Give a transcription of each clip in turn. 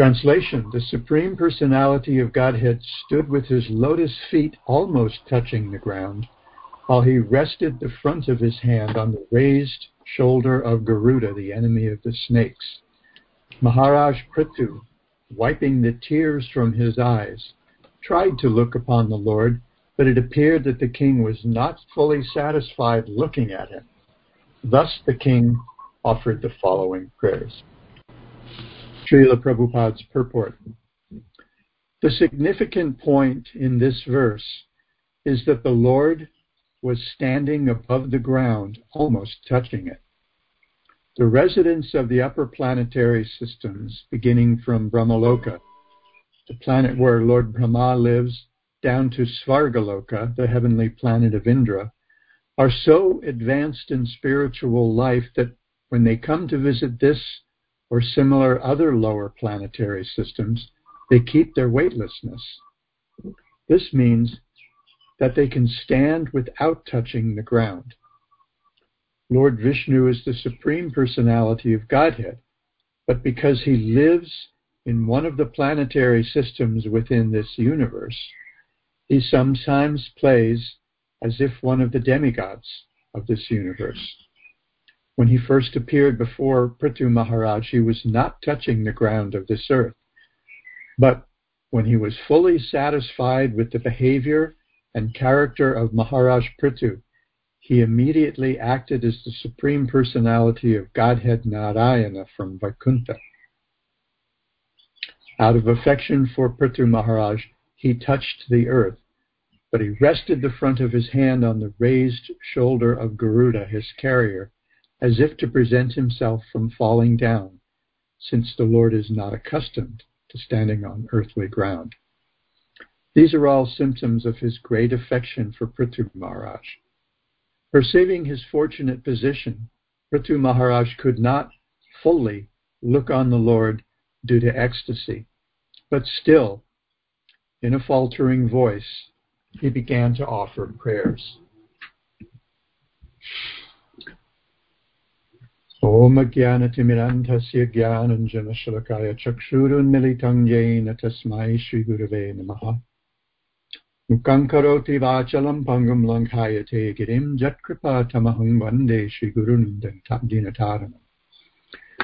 Translation The Supreme Personality of Godhead stood with his lotus feet almost touching the ground, while he rested the front of his hand on the raised shoulder of Garuda, the enemy of the snakes. Maharaj Prithu, wiping the tears from his eyes, tried to look upon the Lord, but it appeared that the king was not fully satisfied looking at him. Thus the king offered the following prayers. Srila Prabhupada's purport. The significant point in this verse is that the Lord was standing above the ground, almost touching it. The residents of the upper planetary systems, beginning from Brahmaloka, the planet where Lord Brahma lives, down to Svargaloka, the heavenly planet of Indra, are so advanced in spiritual life that when they come to visit this or similar other lower planetary systems, they keep their weightlessness. This means that they can stand without touching the ground. Lord Vishnu is the supreme personality of Godhead, but because he lives in one of the planetary systems within this universe, he sometimes plays as if one of the demigods of this universe. When he first appeared before Prithu Maharaj, he was not touching the ground of this earth. But when he was fully satisfied with the behavior and character of Maharaj Prithu, he immediately acted as the Supreme Personality of Godhead Narayana from Vaikuntha. Out of affection for Prithu Maharaj, he touched the earth, but he rested the front of his hand on the raised shoulder of Garuda, his carrier, as if to prevent himself from falling down, since the Lord is not accustomed to standing on earthly ground. These are all symptoms of his great affection for Prithu Maharaj. Perceiving his fortunate position, Prithu Maharaj could not fully look on the Lord due to ecstasy, but still, in a faltering voice, he began to offer prayers. ॐ ज्ञानतिमिरन्धस्य ज्ञानञ्जनशलकाय चक्षुरुन्मिलितं येन तस्मै श्रीगुरवे नमः। मुखं करोति वाचलं पङ्गुं लङ्घायते गिरिं यत्कृपातमहं वंदे श्रीगुरुं दीनतारणम्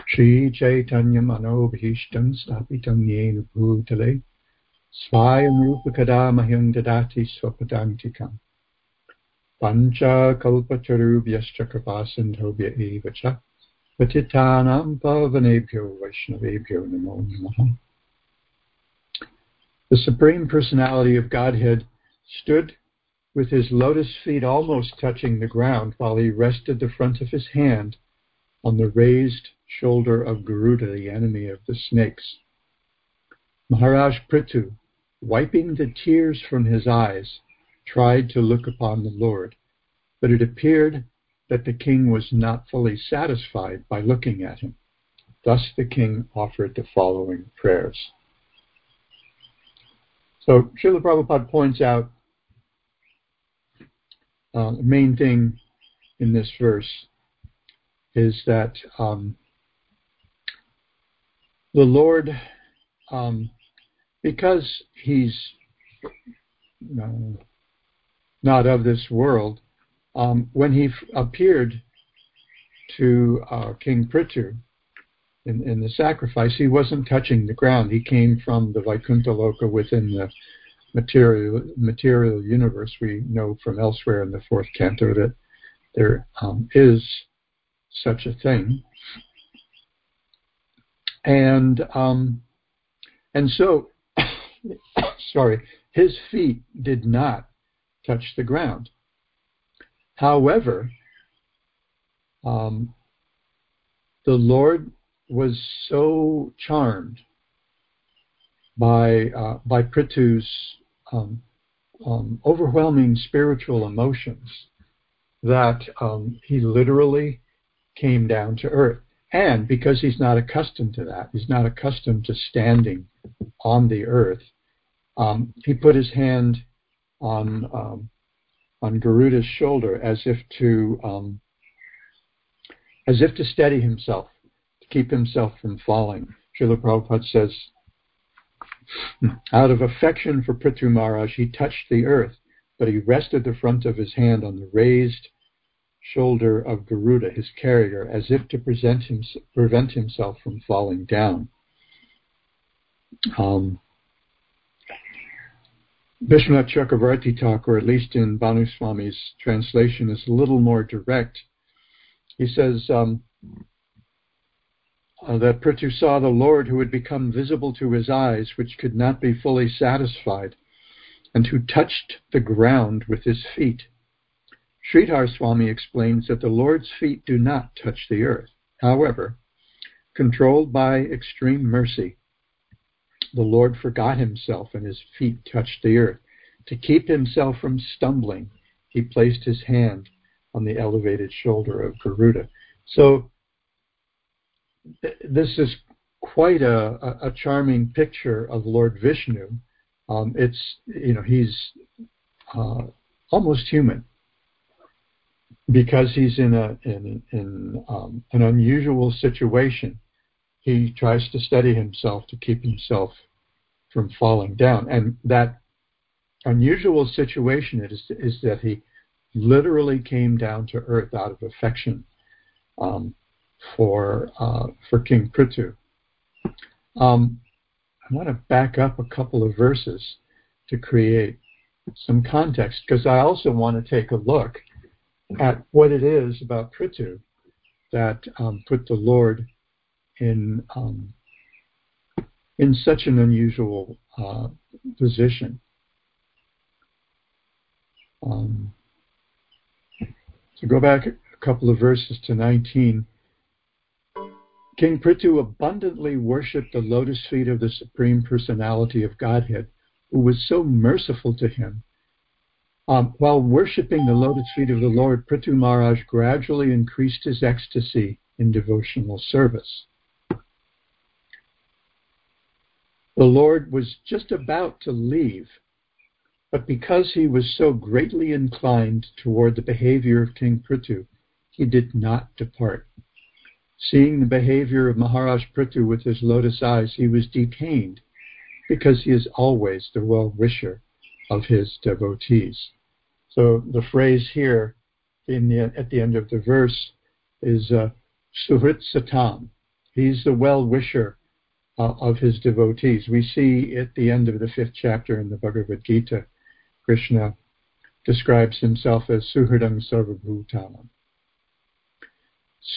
श्रीचैतन्यमनोभीष्टं स्थापितं येन भूतले स्वायं रूपकदा मह्यं ददाति स्वपदान्तिकम्। पञ्चकल्पतरुभ्यश्च कृपासिन्धुभ्य एव च। पतितानां पावनेभ्यो वैष्णवेभ्यो नमो नमः The Supreme Personality of Godhead stood with his lotus feet almost touching the ground while he rested the front of his hand on the raised shoulder of Garuda, the enemy of the snakes. Maharaj Prithu, wiping the tears from his eyes, tried to look upon the Lord, but it appeared that the king was not fully satisfied by looking at him. Thus the king offered the following prayers. So Srila Prabhupada points out uh, the main thing in this verse is that um, the Lord, um, because He's uh, not of this world, um, when He f- appeared to uh, King Prithu in, in, the sacrifice, He wasn't touching the ground. He came from the Vaikuntha Loka within the material material universe, we know from elsewhere in the fourth canto that there um, is such a thing, and um, and so, sorry, his feet did not touch the ground. However, um, the Lord was so charmed by uh, by Prithu's um, um, overwhelming spiritual emotions that um, he literally came down to earth. And because he's not accustomed to that, he's not accustomed to standing on the earth, um, he put his hand on um, on Garuda's shoulder as if to um, as if to steady himself, to keep himself from falling. Srila Prabhupada says Out of affection for Prithu Maharaj, he touched the earth, but he rested the front of his hand on the raised shoulder of Garuda, his carrier, as if to him, prevent himself from falling down. Um, Bishwanath Chakravarti Thakur, or at least in Bhanu Swami's translation, is a little more direct. He says um, uh, that Prithu saw the Lord who had become visible to his eyes, which could not be fully satisfied, and who touched the ground with his feet. Sridhar Swami explains that the Lord's feet do not touch the earth. However, controlled by extreme mercy, the Lord forgot himself and his feet touched the earth. To keep himself from stumbling, he placed his hand on the elevated shoulder of Garuda. So th- this is quite a, a, charming picture of Lord Vishnu. Um, it's you know he's uh, almost human because he's in a in, in um, an unusual situation, he tries to steady himself to keep himself from falling down. And that unusual situation is is that he literally came down to earth out of affection um, for uh, for King Prithu. Um, I want to back up a couple of verses to create some context because I also want to take a look at what it is about Prithu that um, put the Lord in um, in such an unusual uh, position. Um, so go back a couple of verses to 19. King Prithu abundantly worshipped the lotus feet of the Supreme Personality of Godhead, who was so merciful to him um, while worshipping the lotus feet of the Lord, Prithu Maharaj gradually increased his ecstasy in devotional service. The Lord was just about to leave, but because he was so greatly inclined toward the behavior of King Prithu, he did not depart. Seeing the behavior of Maharaj Prithu with his lotus eyes, he was detained because he is always the well wisher of his devotees. So the phrase here the, at the end of the verse is uh, Suhrit Satam. He's the well wisher uh, of his devotees. We see at the end of the fifth chapter in the Bhagavad Gita, Krishna describes himself as Suhridam Sarvabhutanam.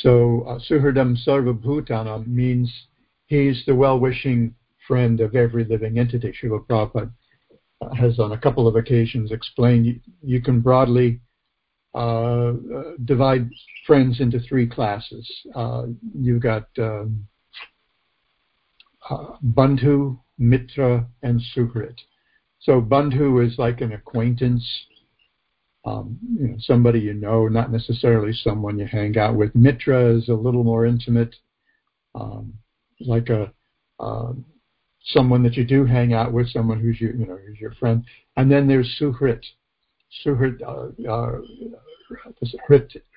So uh, Suhridam Sarvabhutanam means he's the well wishing friend of every living entity. Srila Prabhupada has on a couple of occasions explained you can broadly uh, divide friends into three classes. Uh, you've got um, Bandhu, Mitra, and Suhrit. So Bandhu is like an acquaintance, um, you know, somebody you know, not necessarily someone you hang out with. Mitra is a little more intimate, um, like a uh, someone that you do hang out with, someone who's your, you know, who's your friend. And then there's Suhrit. Suhrit, uh, uh,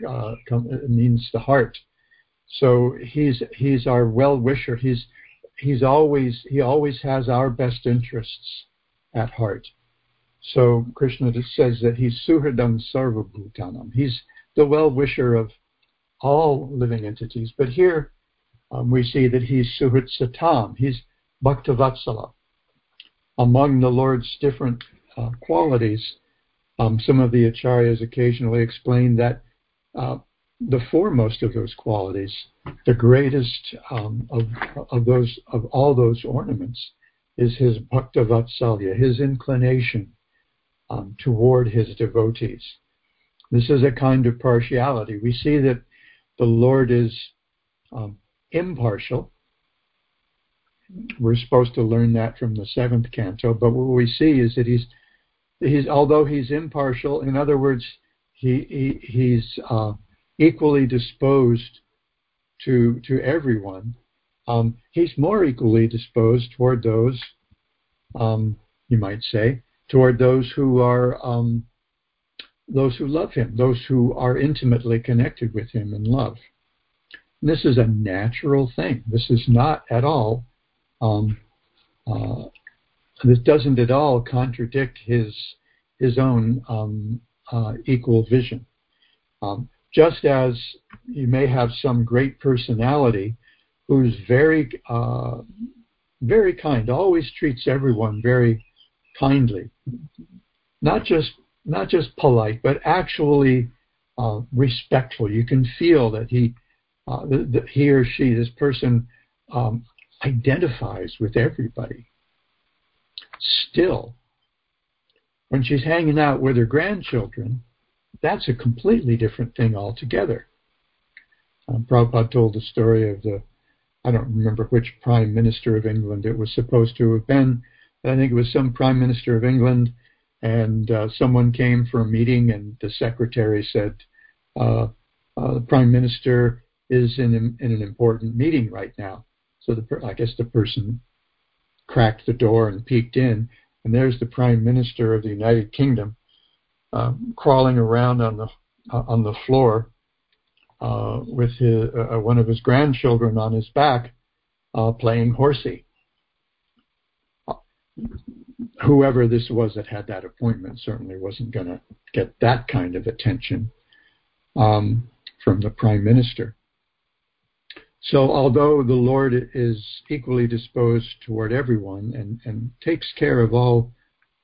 uh, means the heart. So he's he's our well wisher. He's he's always he always has our best interests at heart. So Krishna says that he's Suhridam Sarvabhutanam. He's the well wisher of all living entities. But here um, we see that he's Suhrit Satam. He's Bhaktavatsala. Among the Lord's different uh, qualities, um, some of the acharyas occasionally explain that uh, the foremost of those qualities, the greatest um, of, of those of all those ornaments, is his bhaktavatsala, his inclination um, toward his devotees. This is a kind of partiality. We see that the Lord is um, impartial, we're supposed to learn that from the seventh canto. But what we see is that he's he's although he's impartial, in other words, he, he he's uh, equally disposed to to everyone. Um, he's more equally disposed toward those, um, you might say, toward those who are um, those who love him, those who are intimately connected with him in love. And this is a natural thing. This is not at all um, uh, this doesn't at all contradict his his own um, uh, equal vision. Just as you may have some great personality who's very uh, very kind, always treats everyone very kindly, not just not just polite, but actually uh, respectful. You can feel that he uh, he or she, this person, um, identifies with everybody. Still, when she's hanging out with her grandchildren, that's a completely different thing altogether. Um, Prabhupada told the story of the, I don't remember which Prime Minister of England it was supposed to have been, but I think it was some Prime Minister of England, and uh, someone came for a meeting, and the secretary said, uh, uh, the Prime Minister is in, in an important meeting right now. So the, I guess the person cracked the door and peeked in, and there's the Prime Minister of the United Kingdom uh, crawling around on the uh, on the floor uh, with his, uh, one of his grandchildren on his back, uh, playing horsey. Whoever this was that had that appointment certainly wasn't going to get that kind of attention um, from the Prime Minister. So, although the Lord is equally disposed toward everyone and, and takes care of all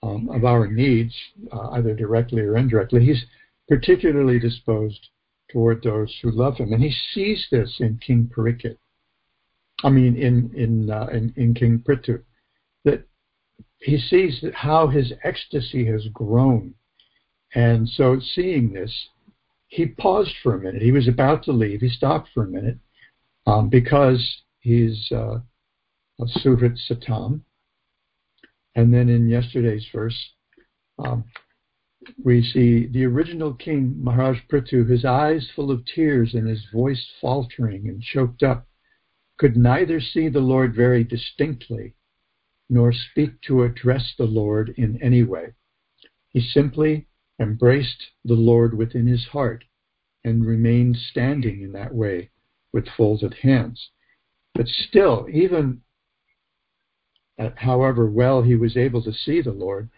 um, of our needs, uh, either directly or indirectly, He's particularly disposed toward those who love Him, and He sees this in King Parikshit. I mean, in in uh, in, in King Prithu, that He sees how his ecstasy has grown, and so seeing this, he paused for a minute. He was about to leave. He stopped for a minute um, because he's uh, a Suhrit Satam. And then in yesterday's verse, um, we see the original king, Maharaj Prithu, his eyes full of tears and his voice faltering and choked up, could neither see the Lord very distinctly nor speak to address the Lord in any way. He simply embraced the Lord within his heart and remained standing in that way with folded hands. But still, even however well he was able to see the Lord,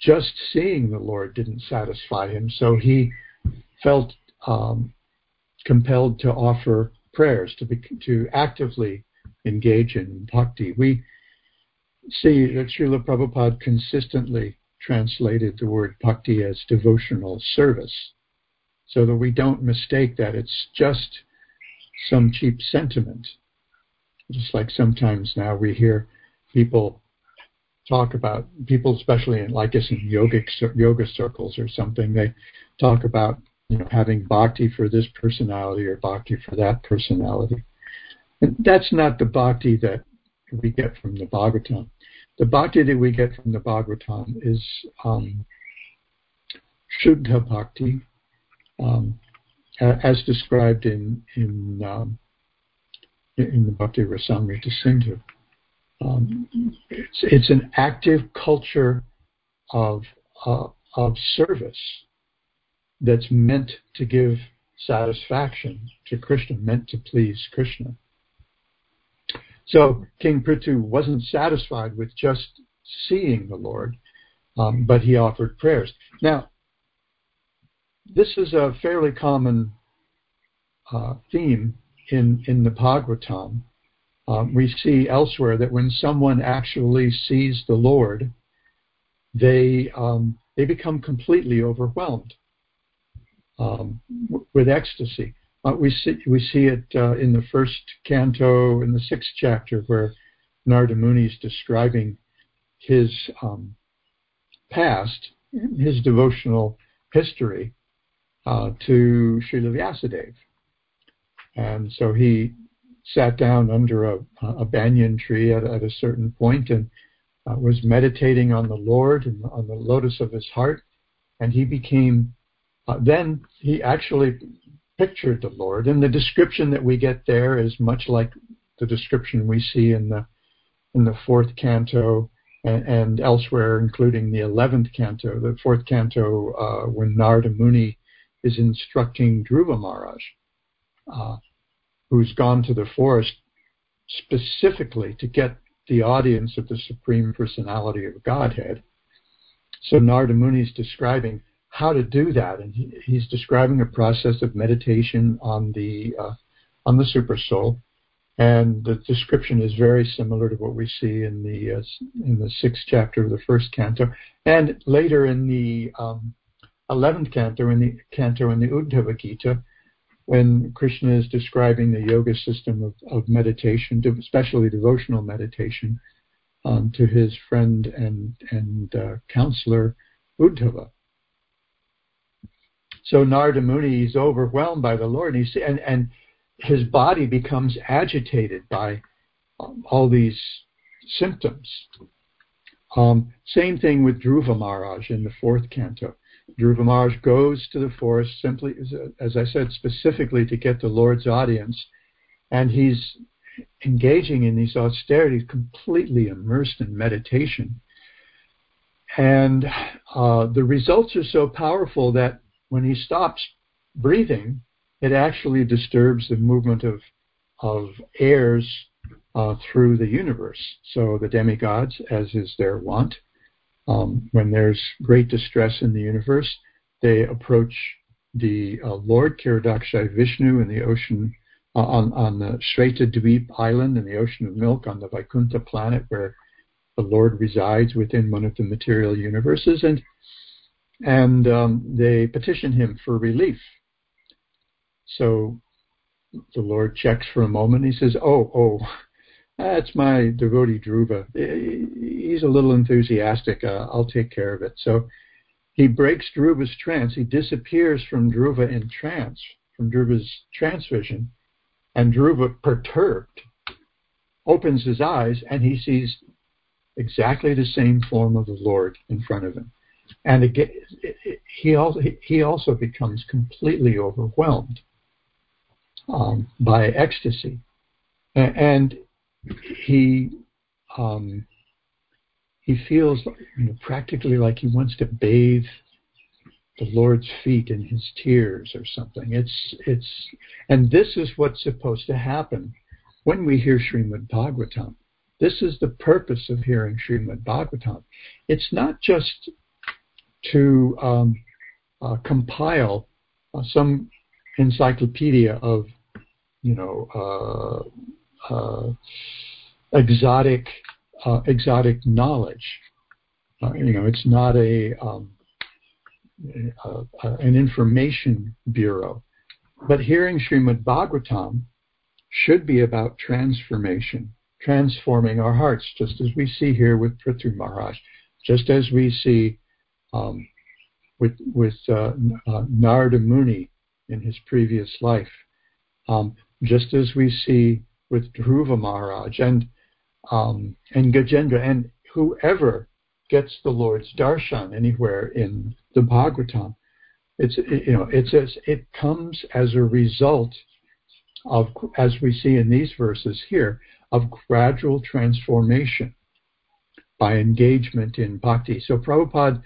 just seeing the Lord didn't satisfy him, so he felt um, compelled to offer prayers, to be, to actively engage in bhakti. We see that Srila Prabhupada consistently translated the word bhakti as devotional service, so that we don't mistake that it's just some cheap sentiment. Just like sometimes now we hear people talk about people, especially in like us in yogic yoga circles or something, they talk about you know having bhakti for this personality or bhakti for that personality. And that's not the bhakti that we get from the Bhagavatam. The bhakti that we get from the Bhagavatam is um, Shuddha Bhakti, um, as described in in um, in the Bhakti Rasamrita Sindhu. Um, it's, it's an active culture of uh, of service that's meant to give satisfaction to Krishna, meant to please Krishna. So King Prithu wasn't satisfied with just seeing the Lord, um, but he offered prayers. Now, this is a fairly common uh, theme in, in the Bhagavatam. Um, we see elsewhere that when someone actually sees the Lord, they um, they become completely overwhelmed um, with ecstasy. Uh, we see we see it uh, in the first canto in the sixth chapter where Narada Muni is describing his um, past, his devotional history, uh, to Srila Vyasadeva. And so he sat down under a, a banyan tree at, at, a certain point and uh, was meditating on the Lord and on the lotus of his heart. And he became, uh, then he actually pictured the Lord. And the description that we get there is much like the description we see in the in the fourth canto and, and elsewhere, including the eleventh canto. The fourth canto, uh, when Narada Muni is instructing Dhruva Maharaj, uh, who's gone to the forest specifically to get the audience of the Supreme Personality of Godhead. So Narada Muni is describing how to do that, and he, he's describing a process of meditation on the uh, on the super soul, and the description is very similar to what we see in the uh, in the sixth chapter of the first canto, and later in the um, eleventh canto in the canto in the Uddhava Gita, when Krishna is describing the yoga system of, of meditation, especially devotional meditation, um, to his friend and and uh, counselor Uddhava. So Narada Muni is overwhelmed by the Lord, and, and, and his body becomes agitated by um, all these symptoms. Um, same thing with Dhruva Maharaj in the fourth canto. Dhruva goes to the forest simply, as I said, specifically to get the Lord's audience, and he's engaging in these austerities, completely immersed in meditation. And uh, the results are so powerful that when he stops breathing, it actually disturbs the movement of of airs uh, through the universe. So the demigods, as is their wont, um, when there's great distress in the universe, they approach the uh, Lord Kshirodakashayi Vishnu in the ocean uh, on, on the Shweta Dweep island in the ocean of milk on the Vaikuntha planet where the Lord resides within one of the material universes, and and um, they petition him for relief. So the Lord checks for a moment. He says, "Oh, oh, that's my devotee Dhruva. He's a little enthusiastic. Uh, I'll take care of it." So he breaks Dhruva's trance. He disappears from Dhruva in trance, from Dhruva's trance vision, and Dhruva, perturbed, opens his eyes and he sees exactly the same form of the Lord in front of him and again, he also he also becomes completely overwhelmed um, by ecstasy, and he um, he feels you know, practically like he wants to bathe the Lord's feet in his tears or something. It's it's and this is what's supposed to happen when we hear Srimad Bhagavatam. This is the purpose of hearing Srimad Bhagavatam. It's not just to um, uh, compile uh, some encyclopedia of, you know, uh, exotic uh, exotic knowledge. Uh, you know, it's not a um, an information bureau, but hearing Srimad Bhagavatam should be about transformation, transforming our hearts, just as we see here with Prithu Maharaj, just as we see um, with with uh, uh, Narada Muni in his previous life, um, just as we see with Dhruva Maharaj and um, and Gajendra and whoever gets the Lord's darshan anywhere in the Bhagavatam. It's you know it's as it comes as a result of as we see in these verses here of gradual transformation by engagement in bhakti. So Prabhupada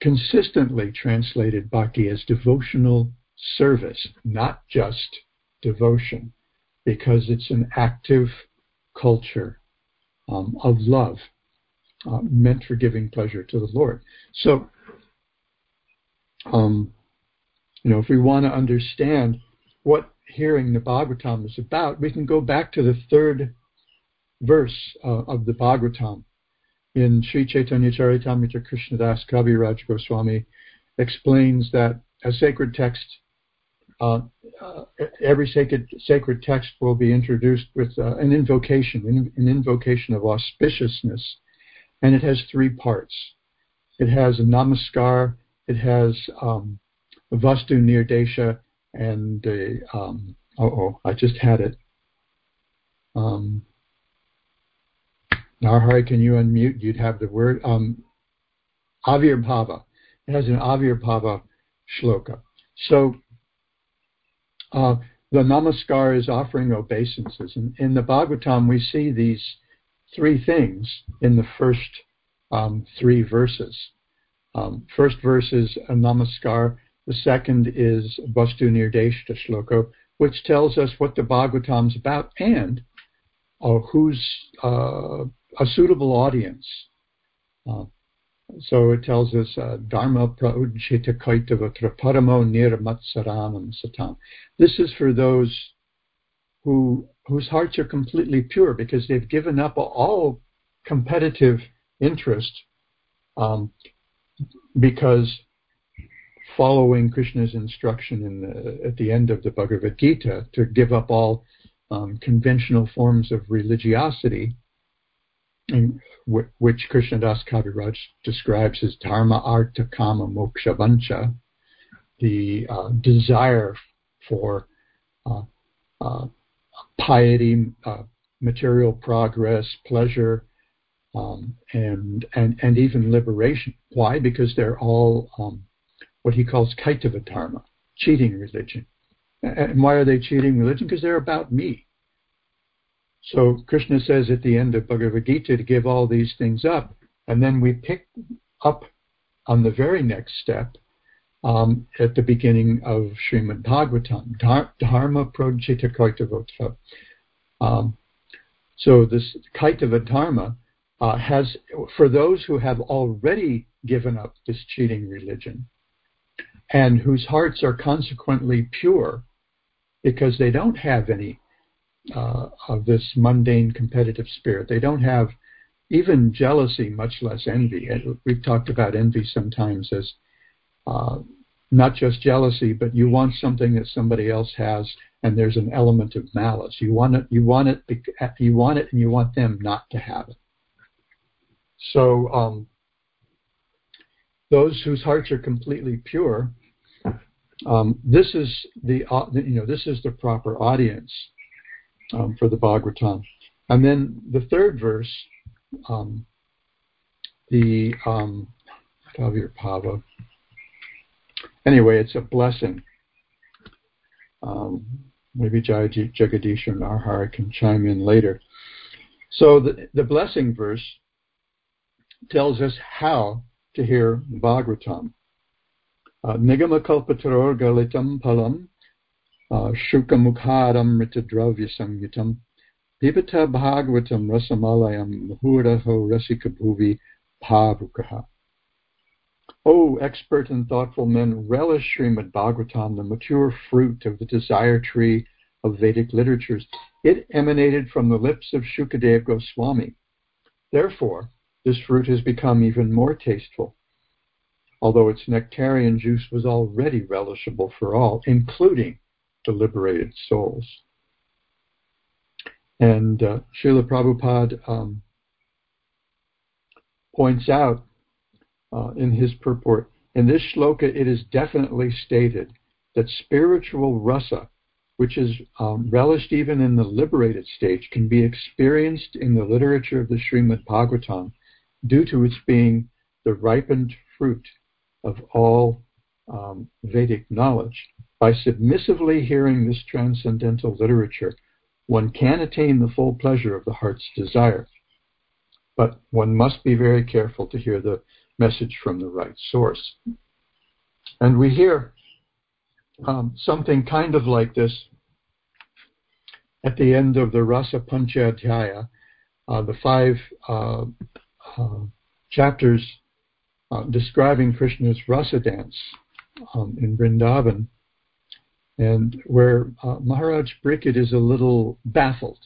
consistently translated bhakti as devotional service, not just devotion, because it's an active culture um, of love uh, meant for giving pleasure to the Lord. So, um, you know, if we want to understand what hearing the Bhagavatam is about, we can go back to the third verse uh, of the Bhagavatam in Sri Chaitanya Charitamrita Krishnadas Kaviraj Goswami explains that a sacred text, uh, every sacred, sacred text will be introduced with uh, an invocation, an invocation of auspiciousness, and it has three parts. It has a namaskar, it has um, vastu nirdesha, and um, oh, I just had it. Um, Narhari, can you unmute? You'd have the word. Um. It has an Avirbhava shloka. So uh, the Namaskar is offering obeisances. And in the Bhagavatam, we see these three things in the first um, three verses. Um, first verse is a Namaskar. The second is Vastu Nirdeshta shloka, which tells us what the Bhagavatam is about and uh, who's uh, a suitable audience. Uh, so it tells us uh, Dharma praujita kaitavatra paramo nirmatsaranam satam. This is for those who whose hearts are completely pure because they've given up all competitive interest um, because following Krishna's instruction in the, at the end of the Bhagavad Gita to give up all um, conventional forms of religiosity, w- Krishnadas Kaviraj describes as dharma, artha, kama, moksha, vancha, the uh, desire for uh, uh, piety, uh, material progress, pleasure, um, and and and even liberation. Why? Because they're all um, what he calls kaitava dharma, cheating religion. And why are they cheating religion? Because they're about me. So Krishna says at the end of Bhagavad Gita to give all these things up, and then we pick up on the very next step um, at the beginning of Srimad Bhagavatam, Dharma Projita Kaitavotva. Um, so this Kaitava Dharma uh, has, for those who have already given up this cheating religion and whose hearts are consequently pure because they don't have any uh, of this mundane competitive spirit. They don't have even jealousy, much less envy. We've talked about envy sometimes as uh, not just jealousy, but you want something that somebody else has, and there's an element of malice. You want it, you want it, you want it, and you want them not to have it. So um, those whose hearts are completely pure, um, this is the uh, you know this is the proper audience um, for the Bhagavatam. And then the third verse, um, the um, Pava. Anyway, it's a blessing. Um, maybe Jagadish or Narhari can chime in later. So the, the blessing verse tells us how to hear Bhagavatam. Uh, Nigama galitam palam Shukamukharamritadravya Samyutam Pipata Bhagavatam Rasamalayam Muhuraho Rasikabhuvi Pavukaha. O expert and thoughtful men, relish Srimad Bhagavatam, the mature fruit of the desire tree of Vedic literatures. It emanated from the lips of Shukadev Goswami. Therefore, this fruit has become even more tasteful, although its nectarian juice was already relishable for all, including to liberated souls. And uh, Srila Prabhupada um, points out uh, in his purport in this shloka, it is definitely stated that spiritual rasa, which is um, relished even in the liberated stage, can be experienced in the literature of the Srimad Bhagavatam due to its being the ripened fruit of all um, Vedic knowledge. By submissively hearing this transcendental literature, one can attain the full pleasure of the heart's desire. But one must be very careful to hear the message from the right source. And we hear um, something kind of like this at the end of the Rasa Panchadhyaya, uh, the five uh, uh, chapters uh, describing Krishna's rasa dance um, in Vrindavan and where uh, Maharaj Parikshit is a little baffled.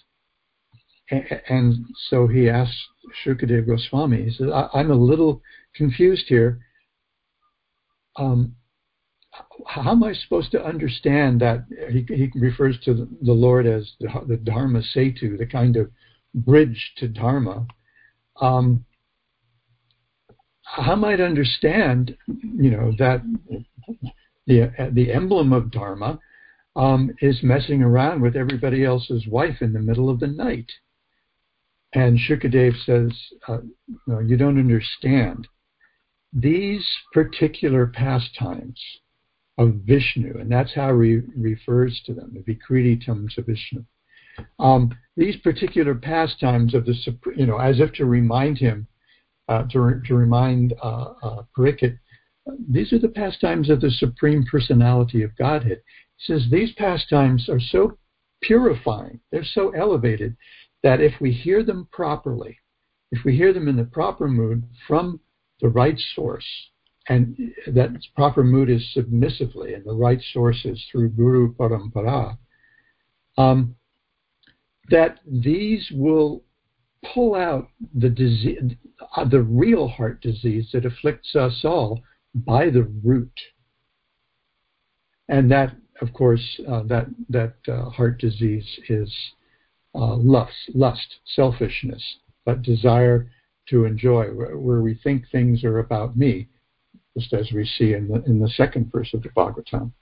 And so he asks Shukadev Goswami, he says, I'm a little confused here. Um, how am I supposed to understand that? He, he refers to the Lord as the, the, Dharma Setu, the kind of bridge to Dharma. Um, how might understand, you know, that the the emblem of Dharma um, is messing around with everybody else's wife in the middle of the night. And Shukadev says, uh, no, you don't understand. These particular pastimes of Vishnu, and that's how he refers to them, the Vikriditams of Vishnu. Um, these particular pastimes of the, you know, as if to remind him, uh, to, to remind uh, uh, Parikshit these are the pastimes of the Supreme Personality of Godhead. He says these pastimes are so purifying, they're so elevated, that if we hear them properly, if we hear them in the proper mood from the right source, and that proper mood is submissively, and the right source is through Guru Parampara, um, that these will pull out the disease, uh, the real heart disease that afflicts us all by the root. And that, of course, uh, that that uh, heart disease is uh, lust, lust, selfishness, but desire to enjoy, where, we think things are about me, just as we see in the in the second verse of the Bhagavatam.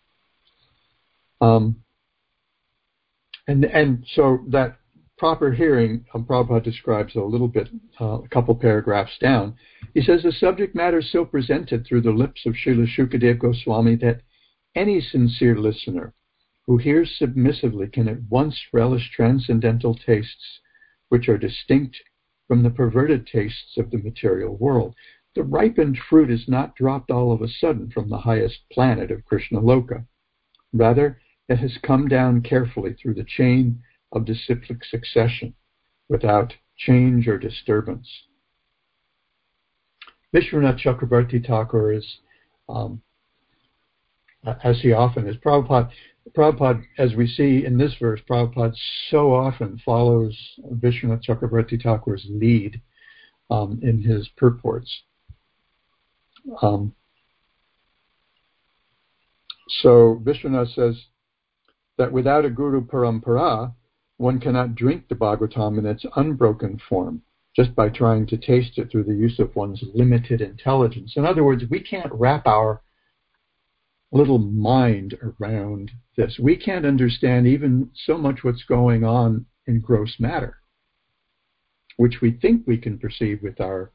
Um, and and so that proper hearing, um, Prabhupada describes a little bit, uh, a couple paragraphs down. He says the subject matter is so presented through the lips of Srila Shukadev Goswami that any sincere listener who hears submissively can at once relish transcendental tastes which are distinct from the perverted tastes of the material world. The ripened fruit is not dropped all of a sudden from the highest planet of Krishna Loka. Rather, it has come down carefully through the chain of disciplic succession without change or disturbance. Vishwanath Chakrabarti Thakur is, um, as he often is, Prabhupada, Prabhupada, as we see in this verse, Prabhupada so often follows Vishwanath Chakrabarti Thakur's lead um, in his purports. Um, so Vishwanath says that without a Guru Parampara, one cannot drink the Bhagavatam in its unbroken form just by trying to taste it through the use of one's limited intelligence. In other words, we can't wrap our little mind around this. We can't understand even so much what's going on in gross matter, which we think we can perceive with our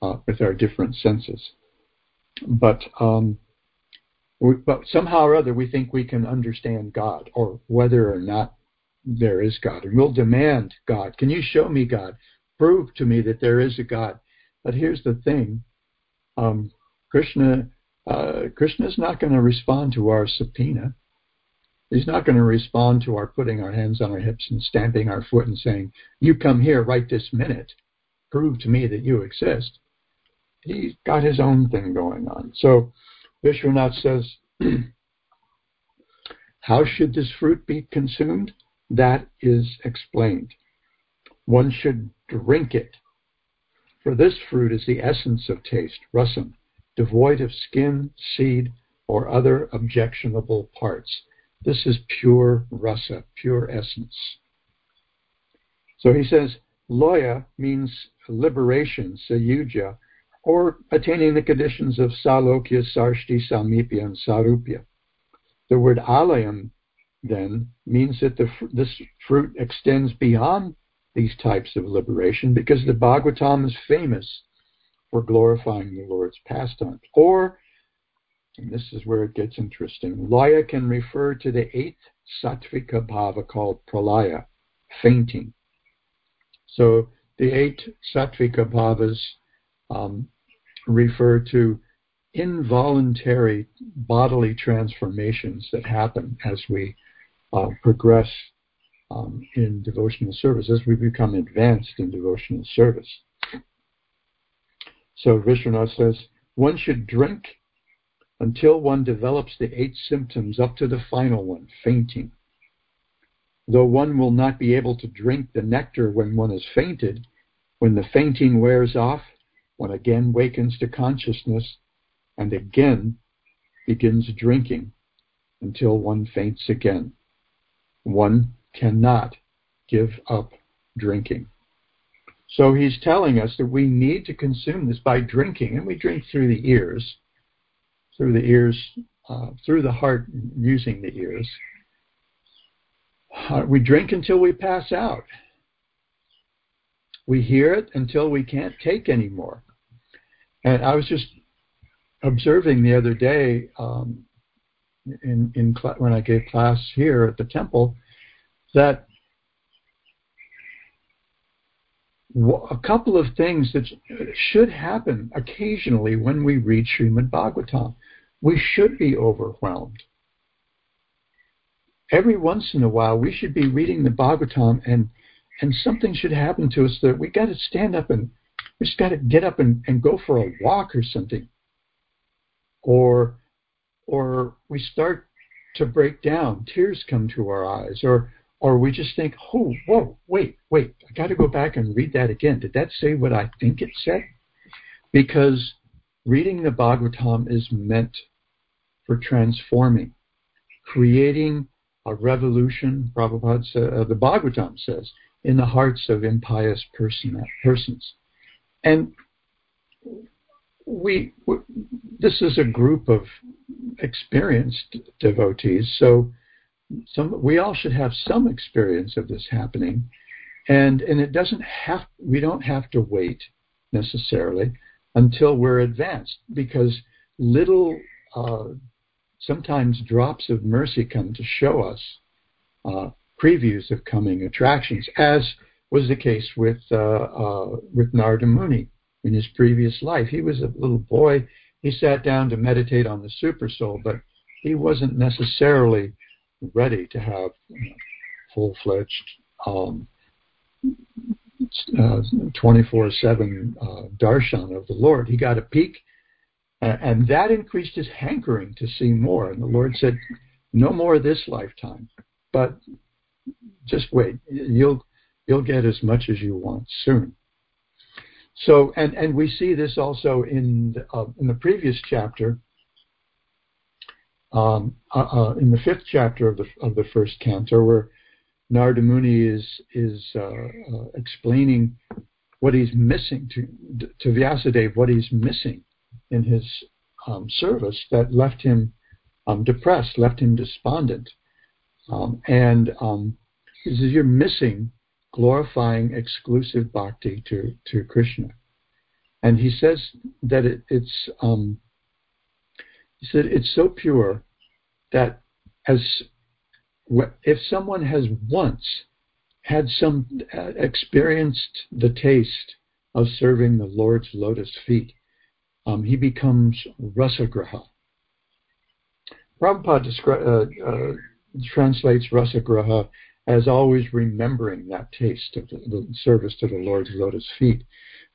uh, with our different senses. But um, we, but somehow or other, we think we can understand God, or whether or not there is God. And we'll demand God. Can you show me God? Prove to me that there is a God. But here's the thing um, Krishna, uh, Krishna is not going to respond to our subpoena. He's not going to respond to our putting our hands on our hips and stamping our foot and saying, You come here right this minute. Prove to me that you exist. He's got his own thing going on. So Vishwanath says, How should this fruit be consumed? That is explained. One should drink it, for this fruit is the essence of taste, rasam, devoid of skin, seed, or other objectionable parts. This is pure rasa, pure essence. So he says, laya means liberation, sayuja, or attaining the conditions of salokya, sarshti, samipya, and sarupya. The word alayam then means that the, this fruit extends beyond these types of liberation because the Bhagavatam is famous for glorifying the Lord's pastimes. Or, and this is where it gets interesting, Laya can refer to the eighth sattvika bhava called pralaya, fainting. So the eight sattvika bhavas um, refer to involuntary bodily transformations that happen as we uh, progress um, in devotional service, as we become advanced in devotional service. So Vishwanath says, one should drink until one develops the eight symptoms up to the final one, fainting. Though one will not be able to drink the nectar when one has fainted, when the fainting wears off, one again wakens to consciousness and again begins drinking until one faints again one cannot give up drinking. So he's telling us that we need to consume this by drinking, and we drink through the ears, through the ears, uh, through the heart, using the ears. Uh, we drink until we pass out. We hear it until we can't take anymore. And I was just observing the other day um, in, in cl- when I gave class here at the temple that a couple of things that should happen occasionally when we read Srimad Bhagavatam. We should be overwhelmed. Every once in a while, we should be reading the Bhagavatam and and something should happen to us that we got to stand up and we just got to get up and, and go for a walk or something. Or, or we start to break down, tears come to our eyes, or, or we just think, oh, whoa, wait, wait, I got to go back and read that again. Did that say what I think it said? Because reading the Bhagavatam is meant for transforming, creating a revolution, Prabhupada uh, the Bhagavatam says, in the hearts of impious person, persons. And we, we, this is a group of experienced devotees, so some, we all should have some experience of this happening. And, and it doesn't have, we don't have to wait necessarily until we're advanced because little, uh, sometimes drops of mercy come to show us uh, previews of coming attractions, as was the case with uh, uh, with Narada Muni in his previous life. He was a little boy. He sat down to meditate on the super soul, but he wasn't necessarily ready to have you know, full-fledged um, uh, 24/7 uh, darshan of the Lord. He got a peek, and that increased his hankering to see more. And the Lord said, "No more this lifetime, but just wait. You'll you'll get as much as you want soon." So, and and we see this also in uh, in the previous chapter. Um, uh, uh, in the fifth chapter of the of the first canto, where Narada Muni is is uh, uh, explaining what he's missing to to Vyasadeva, what he's missing in his um, service that left him um, depressed, left him despondent, um, and um, he says you're missing glorifying exclusive bhakti to to Krishna, and he says that it, it's um, he said it's so pure that as if someone has once had some uh, experienced the taste of serving the Lord's lotus feet, um, he becomes rasagraha. Prabhupada descri- uh, uh, translates rasagraha as always remembering that taste of the, the, service to the Lord's lotus feet.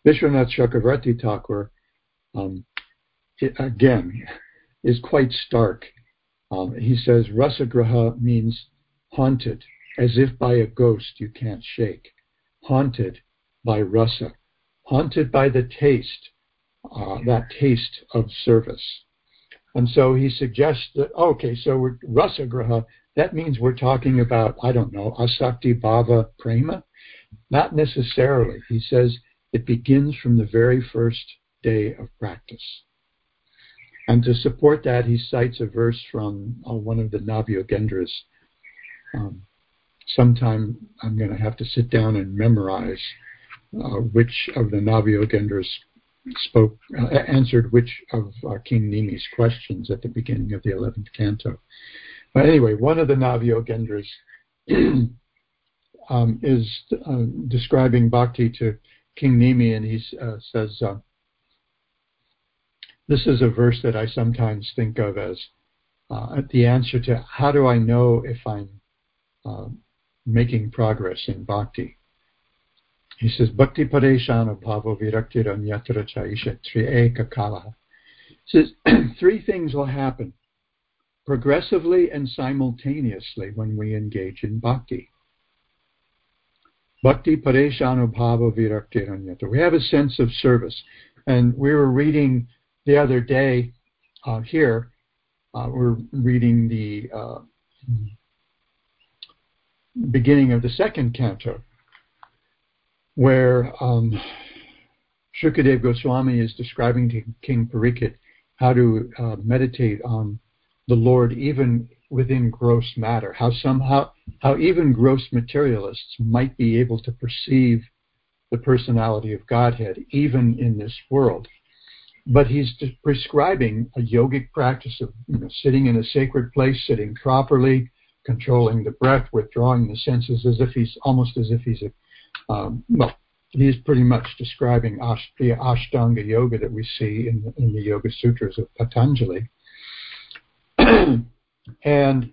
Vishwanath Chakravarti Thakur, um, again, is quite stark um, he says rasagraha means haunted, as if by a ghost you can't shake. Haunted by rasa, haunted by the taste, uh, that taste of service. And so he suggests that, okay, so we're, rasagraha, that means we're talking about, I don't know, asakti bhava prema? Not necessarily. He says it begins from the very first day of practice. And to support that, he cites a verse from uh, one of the Navyogendras. Um, sometime I'm going to have to sit down and memorize uh, which of the Navyogendras spoke, uh, answered which of uh, King Nimi's questions at the beginning of the 11th canto. But anyway, one of the Navyogendras um, is uh, describing bhakti to King Nimi, and he uh, says, this is a verse that I sometimes think of as uh, the answer to how do I know if I'm uh, making progress in bhakti. He says, Bhakti pareshana bhavo viraktir anyatra chaisha trieka kala. He says, three things will happen progressively and simultaneously when we engage in bhakti. Bhakti pareshana bhavo viraktir anyatra. We have a sense of service. And we were reading the other day uh, here, uh, we're reading the uh, beginning of the second canto, where um, Shukadev Goswami is describing to King Parikshit how to uh, meditate on the Lord even within gross matter, how somehow how even gross materialists might be able to perceive the personality of Godhead even in this world but he's prescribing a yogic practice of you know, sitting in a sacred place, sitting properly, controlling the breath, withdrawing the senses, as if he's almost as if he's a um, well, he's pretty much describing ash, the Ashtanga yoga that we see in the, in the Yoga Sutras of Patanjali. and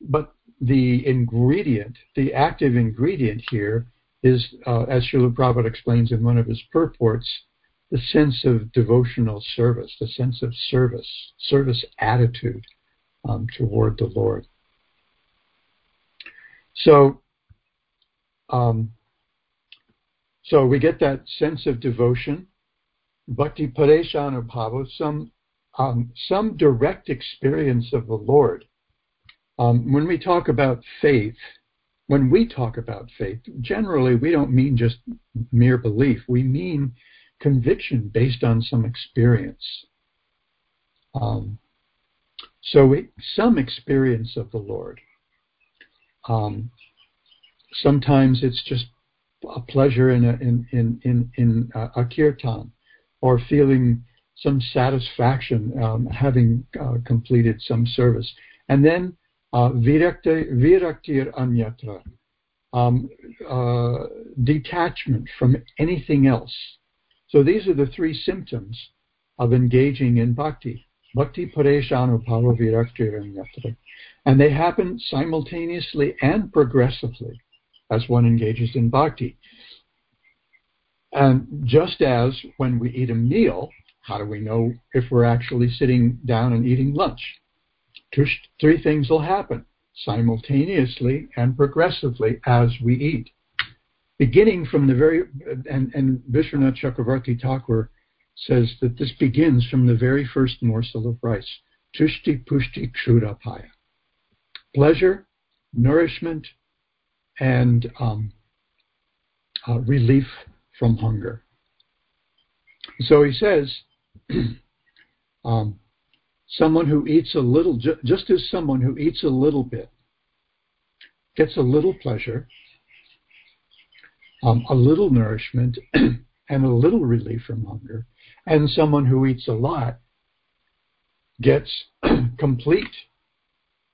but the ingredient, the active ingredient here, is, uh, as Srila Prabhupada explains in one of his purports, the sense of devotional service, the sense of service, service attitude um, toward the Lord. So, um, so we get that sense of devotion, bhakti pareshanubhava, some um, some direct experience of the Lord. Um, when we talk about faith, when we talk about faith, generally we don't mean just mere belief. We mean conviction based on some experience. Um, so some experience of the Lord. Um, sometimes it's just a pleasure in a, in in in, in a, a kirtan, or feeling some satisfaction um, having uh, completed some service, and then uh, virakti viraktir anyatra, um, uh, detachment from anything else. So these are the three symptoms of engaging in bhakti. Bhakti Pareshanubhava Virakti And they happen simultaneously and progressively as one engages in bhakti. And just as when we eat a meal, how do we know if we're actually sitting down and eating lunch? Two, three things will happen simultaneously and progressively as we eat. Beginning from the very, and, and Vishwanath Chakravarti Thakur says that this begins from the very first morsel of rice. Tushti pushti kshudapaya. Pleasure, nourishment, and um, uh, relief from hunger. So he says, um, someone who eats a little, ju- just as someone who eats a little bit gets a little pleasure, um, a little nourishment, and a little relief from hunger, and someone who eats a lot gets complete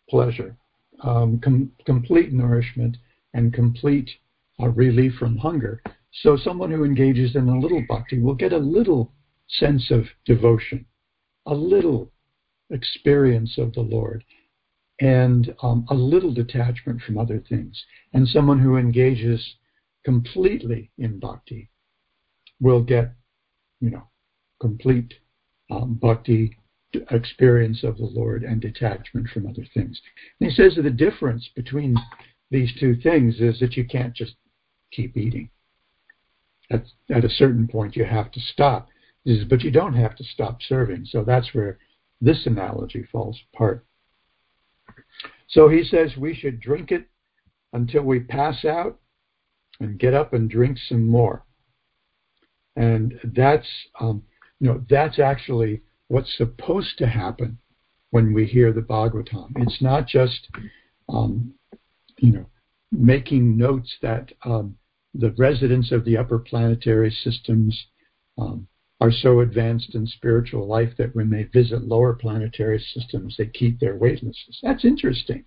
pleasure, um, com- complete nourishment, and complete uh, relief from hunger. So someone who engages in a little bhakti will get a little sense of devotion, a little experience of the Lord, and um, a little detachment from other things. And someone who engages completely in bhakti will get, you know, complete um, bhakti experience of the Lord and detachment from other things. And he says that the difference between these two things is that you can't just keep eating. At, at a certain point, you have to stop. But you don't have to stop serving. So that's where this analogy falls apart. So he says we should drink it until we pass out and get up and drink some more. And that's, um, you know, that's actually what's supposed to happen when we hear the Bhagavatam. It's not just, um, you know, making notes that um, the residents of the upper planetary systems um, are so advanced in spiritual life that when they visit lower planetary systems, they keep their weightlessness. That's interesting.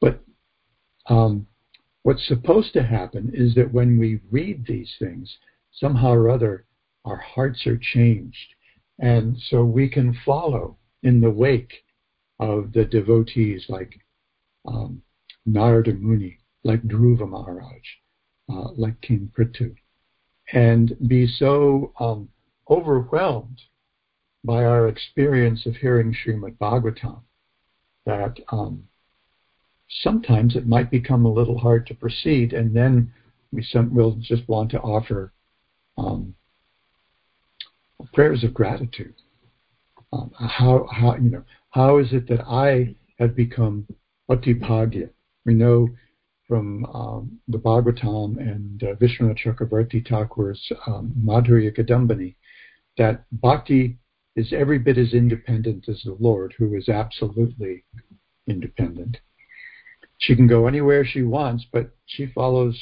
But um, what's supposed to happen is that when we read these things, somehow or other, our hearts are changed. And so we can follow in the wake of the devotees like um, Narada Muni, like Dhruva Maharaj, uh, like King Prithu, and be so um, overwhelmed by our experience of hearing Srimad Bhagavatam that um, sometimes it might become a little hard to proceed, and then we will just want to offer um, prayers of gratitude. Um, how how you know how is it that I have become atipagya? We know from um, the Bhagavatam and uh, Vishwanath Chakravarti Thakur's um, Madhurya Kadambini that bhakti is every bit as independent as the Lord, who is absolutely independent. She can go anywhere she wants, but she follows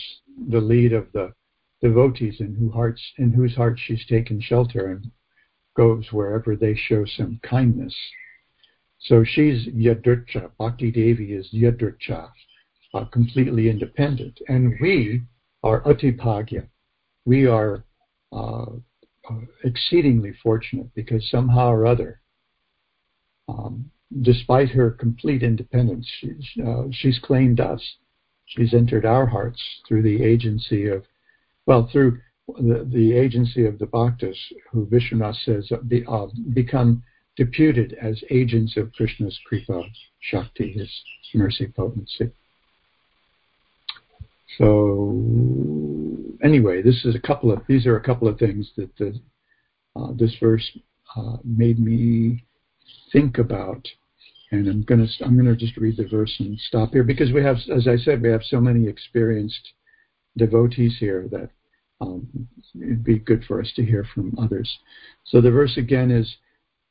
the lead of the devotees in, whose hearts, in whose hearts she's taken shelter and goes wherever they show some kindness. So she's Yadricha. Bhakti Devi is Yadricha, uh, completely independent. And we are Atipagya. We are uh, uh, exceedingly fortunate because somehow or other, um, despite her complete independence, she's, uh, she's claimed us. she's entered our hearts through the agency of, well, through the, the agency of the bhaktas, who Vishwanath says be, uh, become deputed as agents of Krishna's kripa shakti, his mercy potency. So anyway, this is a couple of these are a couple of things that the, uh, this verse uh, made me think about, and I'm gonna I'm gonna just read the verse and stop here because we have, as I said, we have so many experienced devotees here that um, it'd be good for us to hear from others. So the verse again is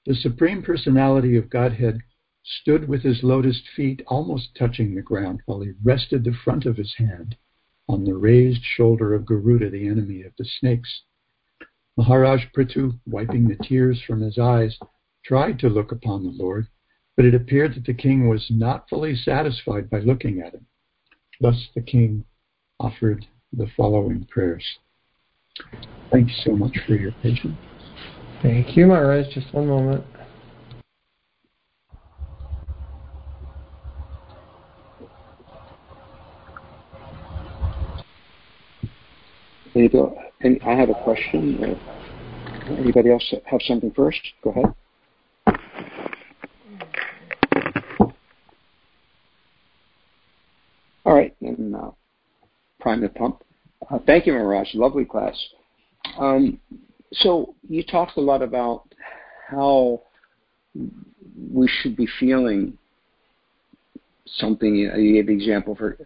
the Supreme Personality of Godhead stood with his lotus feet almost touching the ground while he rested the front of his hand on the raised shoulder of Garuda, the enemy of the snakes. Maharaj Prithu, wiping the tears from his eyes, tried to look upon the Lord, but it appeared that the king was not fully satisfied by looking at him. Thus the king offered the following prayers. Thank you so much for your patience. Thank you, Maharaj. Just one moment. I have a question. Anybody else have something first? Go ahead. All right, uh, prime the pump. Uh, thank you, Maharaj. Lovely class. Um, so you talked a lot about how we should be feeling something. You gave the example for,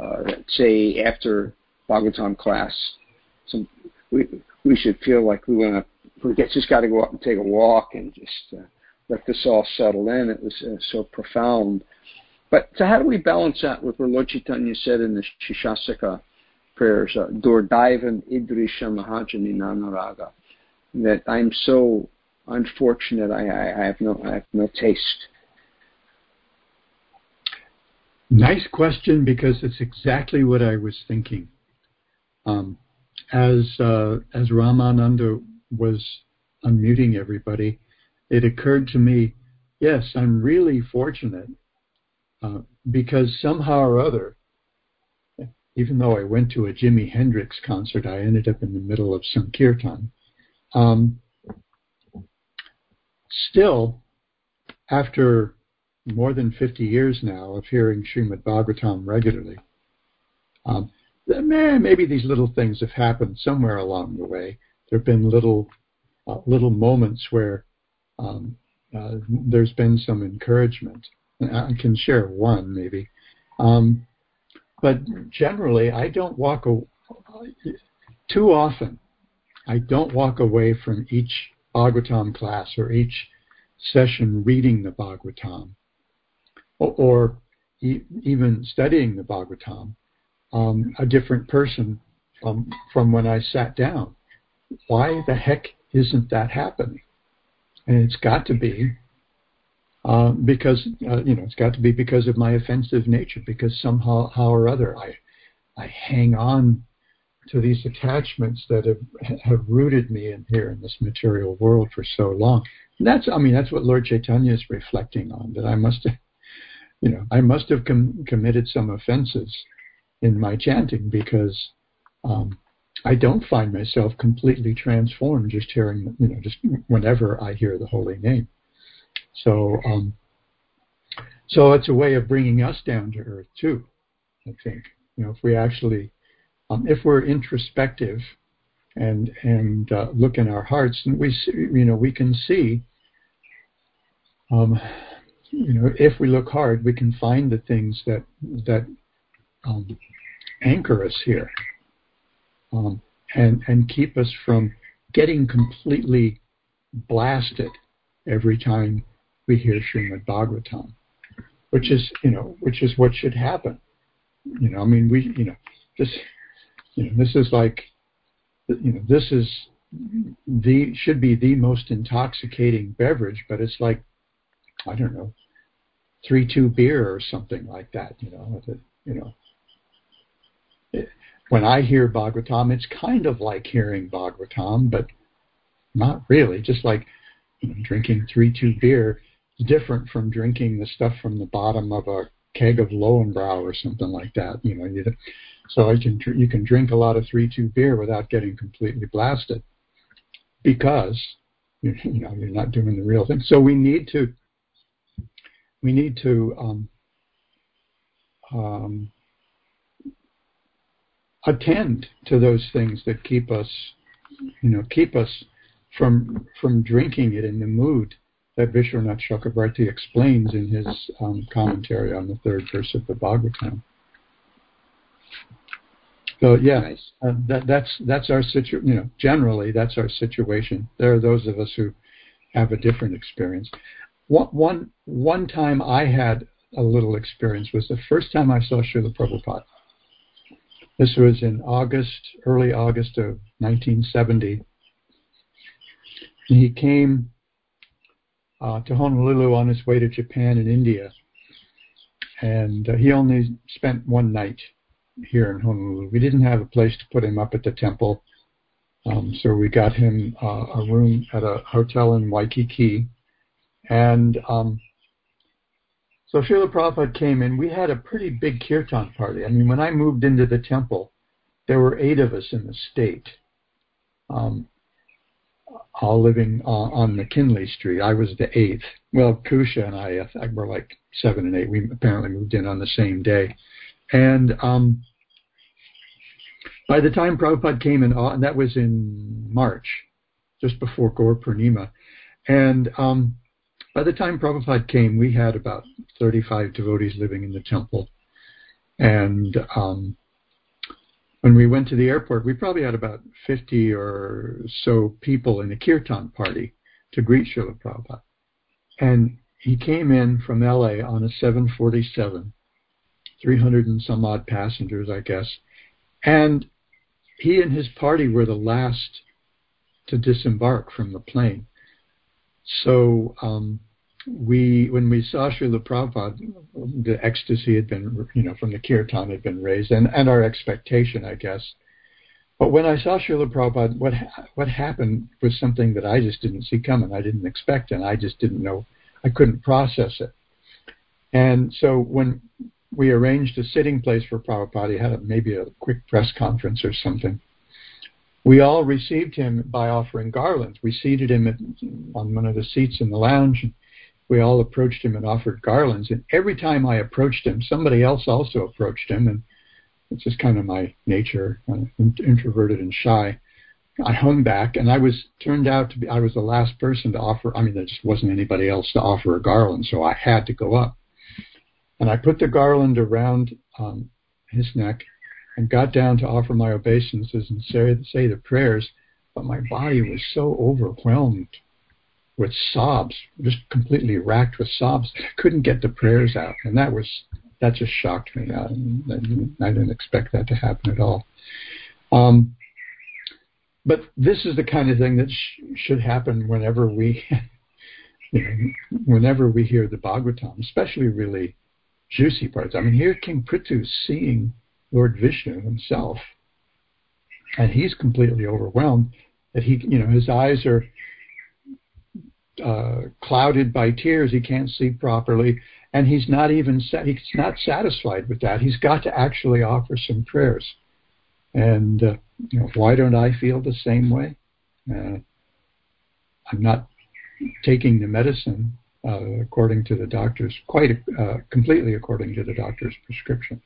uh, say, after Bhagavatam class, some, we we should feel like we want to. We just got to go out and take a walk and just uh, let this all settle in. It was uh, so profound. But so how do we balance that with what Lord Chaitanya said in the Shikshashtaka prayers, uh, Durdaivan Idrisha Mahajani Nanaraga? that I'm so unfortunate. I, I, I have no I have no taste. Nice question because it's exactly what I was thinking. Um, as uh, as Ramananda was unmuting everybody, it occurred to me, yes, I'm really fortunate uh, because somehow or other, even though I went to a Jimi Hendrix concert, I ended up in the middle of some kirtan. Um, still, after more than 50 years now of hearing Srimad Bhagavatam regularly, um, maybe these little things have happened somewhere along the way. There have been little uh, little moments where um, uh, there's been some encouragement. I can share one maybe, um, but generally I don't walk a, too often. I don't walk away from each Bhagavatam class or each session reading the Bhagavatam or, or e- even studying the Bhagavatam um, a different person from, from when I sat down. Why the heck isn't that happening? And it's got to be uh, because uh, you know it's got to be because of my offensive nature. Because somehow, how or other, I I hang on to these attachments that have, have rooted me in here in this material world for so long. And that's, I mean, that's what Lord Chaitanya is reflecting on. That I must have, you know, I must have com- committed some offenses in my chanting because um, I don't find myself completely transformed just hearing, you know, just whenever I hear the holy name. So, um, so it's a way of bringing us down to earth too. I think, you know, if we actually um, if we're introspective and and uh, look in our hearts, and we see, you know we can see, um, you know, if we look hard, we can find the things that that um, anchor us here, um, and and keep us from getting completely blasted every time we hear Srimad Bhagavatam, which is you know which is what should happen. You know, I mean, we you know just you know, this is like, you know, this is the should be the most intoxicating beverage, but it's like, I don't know, three two beer or something like that. You know, you know. When I hear Bhagavatam, it's kind of like hearing Bhagavatam, but not really. Just like you know, drinking three two beer is different from drinking the stuff from the bottom of a keg of Lowenbrau or something like that. You know, so I can you can drink a lot of three two beer without getting completely blasted because you know you're not doing the real thing. So we need to we need to um, um, attend to those things that keep us, you know, keep us from from drinking it in the mood that Vishwanath Chakravarti explains in his um, commentary on the third verse of the Bhagavatam. So yeah, nice. uh, that, that's that's our situation. You know, generally that's our situation. There are those of us who have a different experience. One one one time I had a little experience was the first time I saw Srila Prabhupada. This was in August, early August of 1970. He came uh, to Honolulu on his way to Japan and India, and uh, he only spent one night here in Honolulu. We didn't have a place to put him up at the temple, um, so we got him uh, a room at a hotel in Waikiki, and um, so Srila Prabhupada came in. We had a pretty big kirtan party. I mean, when I moved into the temple, there were eight of us in the state. Um, all living uh, on McKinley Street. I was the eighth. Well, Kusha and I, I were like seven and eight. We apparently moved in on the same day. And um, by the time Prabhupada came in, uh, and that was in March, just before Gaur Purnima, and um, by the time Prabhupada came, we had about 35 devotees living in the temple. And um, when we went to the airport, we probably had about 50 or so people in a kirtan party to greet Srila Prabhupada. And he came in from LA on a 747, 300 and some odd passengers, I guess. And he and his party were the last to disembark from the plane. So um, we, when we saw Srila Prabhupada, the ecstasy had been, you know, from the kirtan had been raised, and, and our expectation, I guess. But when I saw Srila Prabhupada, what what happened was something that I just didn't see coming. I didn't expect, and I just didn't know. I couldn't process it. And so when we arranged a sitting place for Prabhupada, he had a, maybe a quick press conference or something. We all received him by offering garlands. We seated him at, on one of the seats in the lounge we all approached him and offered garlands. And every time I approached him, somebody else also approached him. And it's just kind of my nature, uh, introverted and shy. I hung back, and I was turned out to be I was the last person to offer. I mean, there just wasn't anybody else to offer a garland, so I had to go up. And I put the garland around um, his neck and got down to offer my obeisances and say, say the prayers, but my body was so overwhelmed with sobs, just completely racked with sobs. Couldn't get the prayers out, and that was that just shocked me. I, didn't, I didn't expect that to happen at all. Um, but this is the kind of thing that sh- should happen whenever we, you know, whenever we hear the Bhagavatam, especially really juicy parts. I mean, here King Prithu seeing Lord Vishnu himself, and he's completely overwhelmed that he, you know, his eyes are uh, clouded by tears. He can't see properly, and he's not even sa- he's not satisfied with that. He's got to actually offer some prayers. And uh, you know, why don't I feel the same way? Uh, I'm not taking the medicine uh, according to the doctor's, quite uh, completely according to the doctor's prescription.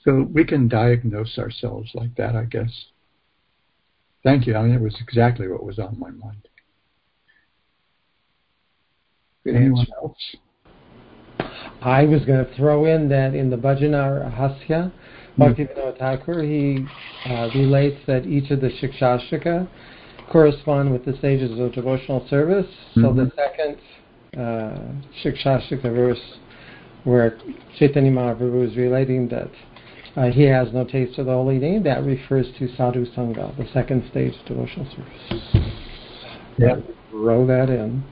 So we can diagnose ourselves like that, I guess. Thank you. I mean, it was exactly what was on my mind. Anyone else? I was going to throw in that in the Bhajana Rahasya, hmm. Bhaktivinoda Thakur, he uh, relates that each of the Shikshashtaka correspond with the stages of devotional service. Mm-hmm. So the mm-hmm. second uh, Shikshashtaka verse, where Chaitanya Mahaprabhu is relating that uh, he has no taste of the holy name, that refers to Sadhu Sangha, the second stage of devotional service. Yeah. Throw that in.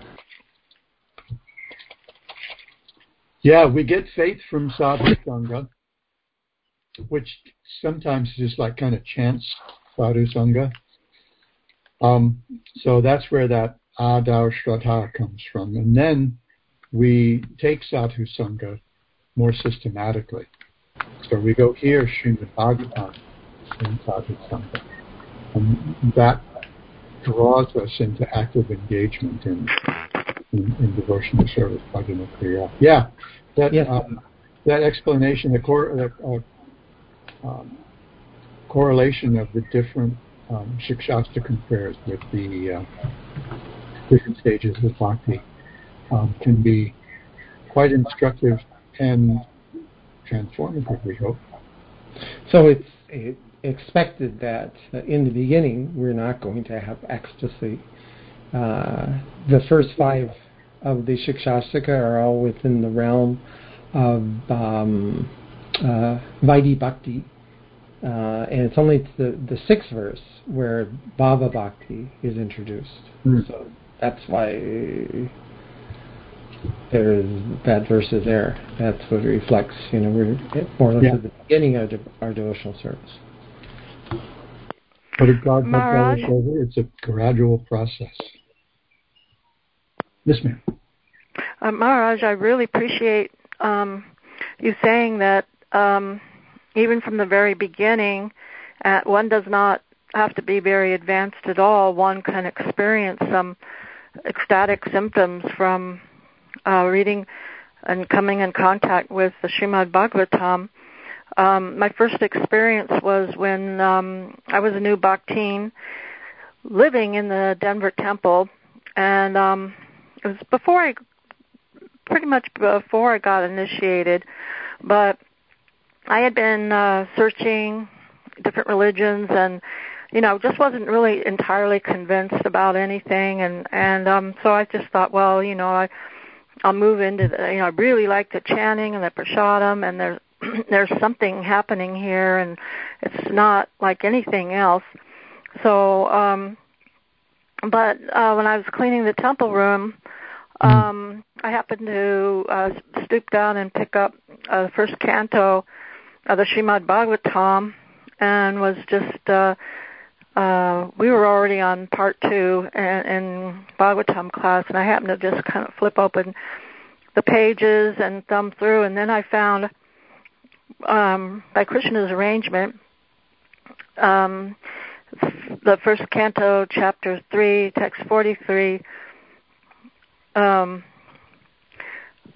Yeah, we get faith from sadhu sangha, which sometimes is just like kind of chance sadhu sangha. Um, so that's where that adau shraddha comes from, and then we take sadhu sangha more systematically. So we go here, Srimad Bhagavatam, in Sadhu and that draws us into active engagement in in, in devotional service, bhajana kriya. Yeah, that yes. um, that explanation, the, cor- the uh, um, correlation of the different um, Shikshastakam prayers with the uh, different stages of bhakti um, can be quite instructive and transformative, we hope. So it's it expected that in the beginning we're not going to have ecstasy. Uh, the first five of the Shikshashtaka are all within the realm of um, uh, Vaidhi Bhakti, uh, and it's only the, the sixth verse where Bhava Bhakti is introduced. Mm. So that's why there's that verse is there. That's what it reflects. You know, we're more or less yeah. at the beginning of our devotional service. But if God Maharaj, over, it's a gradual process. Yes, ma'am. Uh, Maharaj, I really appreciate um, you saying that um, even from the very beginning, uh, one does not have to be very advanced at all. One can experience some ecstatic symptoms from uh, reading and coming in contact with the Srimad Bhagavatam. Um, my first experience was when um, I was a new Bhaktin living in the Denver Temple, and um, it was before I, pretty much before I got initiated, but I had been uh, searching different religions and you know just wasn't really entirely convinced about anything and and um so I just thought well you know I I'll move into the you know I really like the chanting and the prasadam and there's there's something happening here and it's not like anything else so um but uh when I was cleaning the temple room. Um I happened to uh stoop down and pick up uh, the first canto of the Srimad Bhagavatam and was just uh uh we were already on part two in, in Bhagavatam class and I happened to just kind of flip open the pages and thumb through and then I found um by Krishna's arrangement um the first canto chapter 3 text 43 um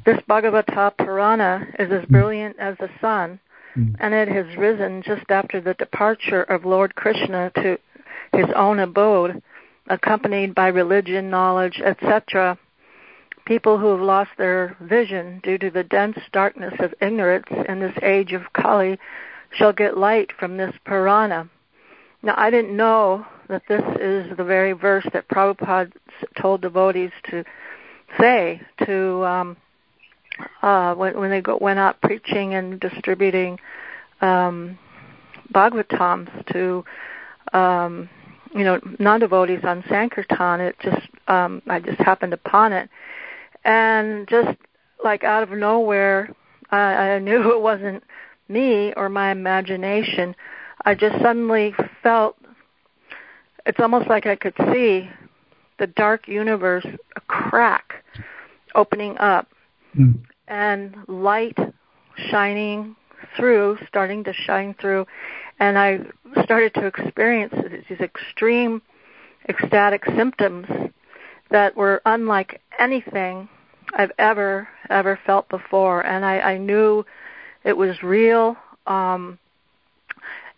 this Bhagavata Purana is as brilliant as the sun Mm. And it has risen just after the departure of Lord Krishna to his own abode, accompanied by religion, knowledge, etc. People who have lost their vision due to the dense darkness of ignorance in this age of Kali shall get light from this Purana. Now, I didn't know that this is the very verse that Prabhupada told devotees to say to um, uh, when, when they go, went out preaching and distributing um, Bhagavatams to um, you know non-devotees on Sankirtan. It just um, I just happened upon it, and just like out of nowhere, I, I knew it wasn't me or my imagination. I just suddenly felt it's almost like I could see the dark universe a crack opening up mm. and light shining through, starting to shine through, and I started to experience these extreme ecstatic symptoms that were unlike anything I've ever ever felt before, and I, I knew it was real. Um,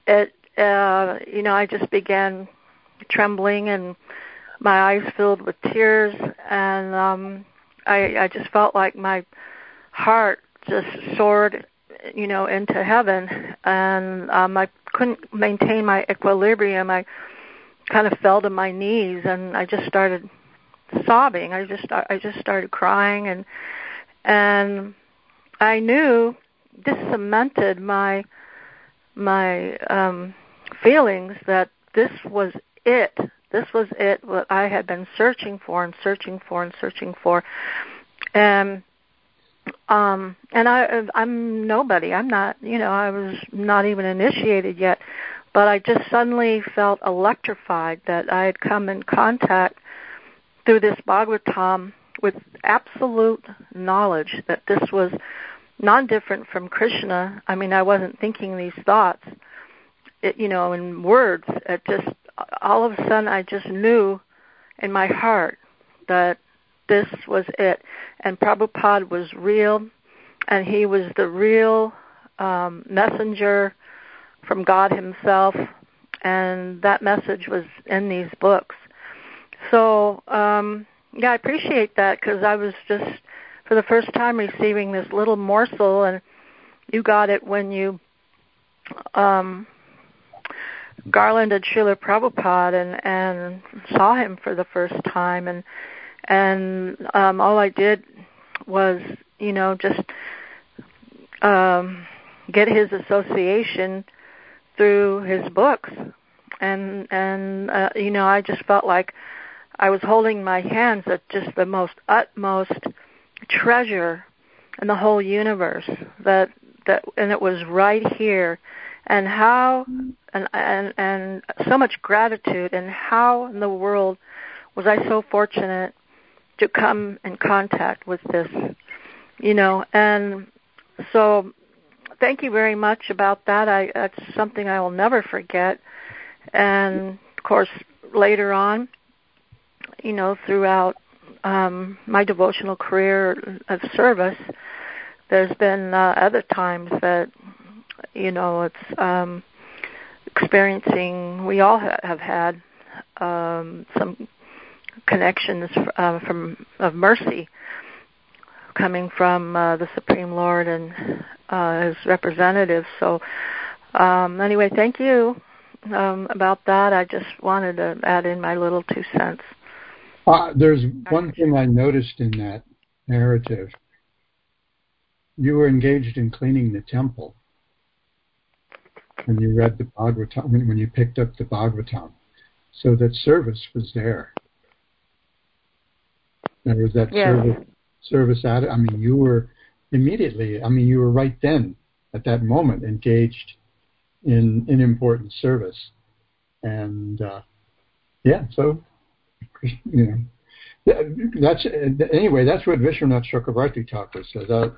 it, uh, you know, I just began trembling and my eyes filled with tears, and um, I, I just felt like my heart just soared, you know, into heaven, and um, I couldn't maintain my equilibrium. I kind of fell to my knees, and I just started sobbing. I just I just started crying, and and I knew this cemented my my um feelings that this was it this was it, what I had been searching for and searching for and searching for. And um and I I'm nobody. I'm not, you know, I was not even initiated yet, but I just suddenly felt electrified that I had come in contact through this Bhagavatam with absolute knowledge that this was non different from Krishna. I mean, I wasn't thinking these thoughts, it, you know, in words. It just all of a sudden I just knew in my heart that this was it. And Prabhupada was real, and he was the real um, messenger from God Himself, and that message was in these books. So, um, yeah, I appreciate that because I was just for the first time receiving this little morsel, and you got it when you um, garlanded Srila Prabhupada and and saw him for the first time, and and um, all I did was, you know, just um, get his association through his books, and and uh, you know, I just felt like I was holding my hands at just the most utmost treasure in the whole universe that that and it was right here and how and and and so much gratitude and how in the world was I so fortunate to come in contact with this you know and so thank you very much about that. I that's something I will never forget. And of course later on you know throughout um my devotional career of service there's been uh, other times that you know it's um experiencing we all ha- have had um some connections uh, from of mercy coming from uh, the supreme lord and uh his representatives. So um anyway thank you um about that. I just wanted to add in my little two cents. Uh, there's one thing i noticed in that narrative. You were engaged in cleaning the temple when you read the Bhagavatam, when you picked up the Bhagavatam. So that service was there. There was that yes. service, service at it. I mean, you were immediately, I mean, you were right then, at that moment, engaged in, in important service. And, uh, yeah, so, you know, that's, anyway, that's what Vishwanath Chakravarti Thakur says. Uh,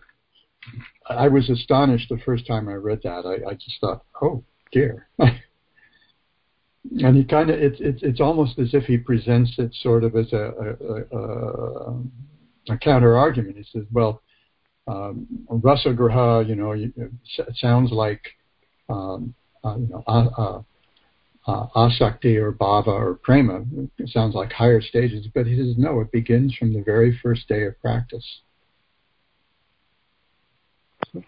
I was astonished the first time I read that. I, I just thought, oh dear. and he kind of it's it's it's almost as if he presents it sort of as a a, a, a counter argument. He says, well, um, rasagraha, you know, it sounds like um, uh, you know. Uh, uh, asakti or bhava or prema. It sounds like higher stages, but he says no. It begins from the very first day of practice.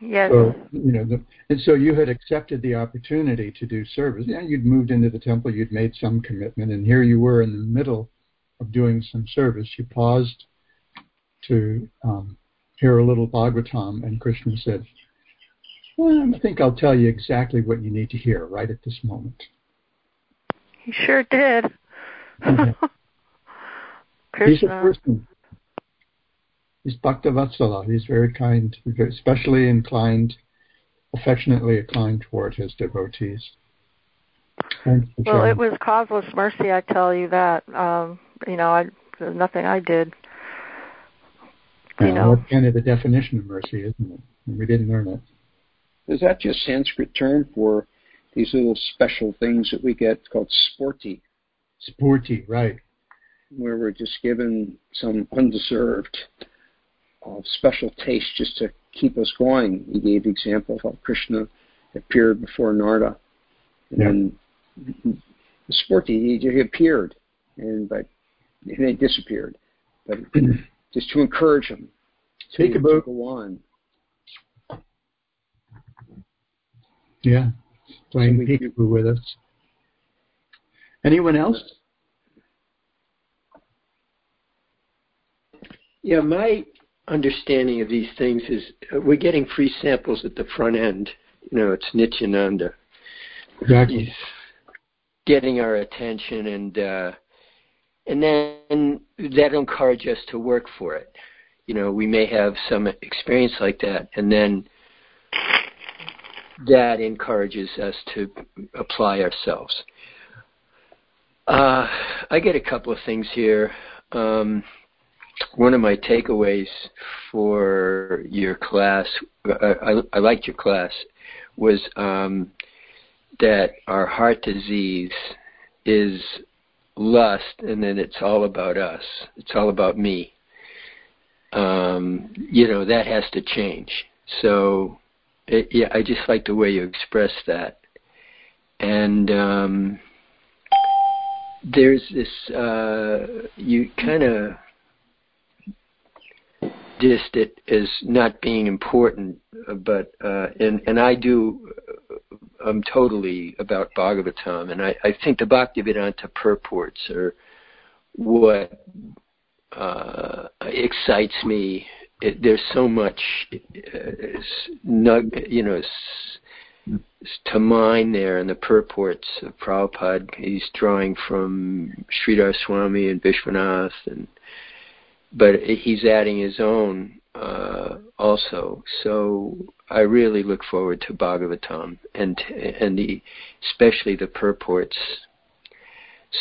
Yes. So you know, the, and so you had accepted the opportunity to do service. Yeah, you'd moved into the temple, you'd made some commitment, and here you were in the middle of doing some service. You paused to um, hear a little Bhagavatam, and Krishna said, well, "I think I'll tell you exactly what you need to hear right at this moment." He sure did. Mm-hmm. He's a person He's Bhaktavatsala. He's very kind, especially inclined, affectionately inclined toward his devotees. Well, it was causeless mercy. I tell you that. Um, you know, I, nothing I did. You yeah, know, that's kind of the definition of mercy, isn't it? we didn't learn it. Is that just Sanskrit term for these little special things that we get called sphurti? Sphurti, right? Where we're just given some undeserved of special taste just to keep us going. He gave the example of how Krishna appeared before Narada, and yeah. then the sphurti he, he appeared, and but and then disappeared. But just to encourage him to, to go on. Yeah, playing so peekaboo with us. Anyone else? Yeah, my understanding of these things is uh, we're getting free samples at the front end. You know, it's Nityananda. Exactly. He's getting our attention, and uh, and then that'll encourage us to work for it. You know, we may have some experience like that, and then that encourages us to apply ourselves. Uh, I get a couple of things here. Um, one of my takeaways for your class, I, I, liked your class, was um, that our heart disease is lust, and then it's all about us. It's all about me. Um, you know that has to change. So, it, yeah, I just like the way you express that, and um, there's this. Uh, you kind of just it as not being important, but uh, and and I do. I'm totally about Bhagavatam, and I, I think the Bhaktivedanta purports are what uh, excites me. It, there's so much, uh, snug, you know, s- to mine there in the purports of Prabhupada. He's drawing from Sridhar Swami and Vishwanath and but he's adding his own uh, also. So I really look forward to Bhagavatam and and the especially the purports.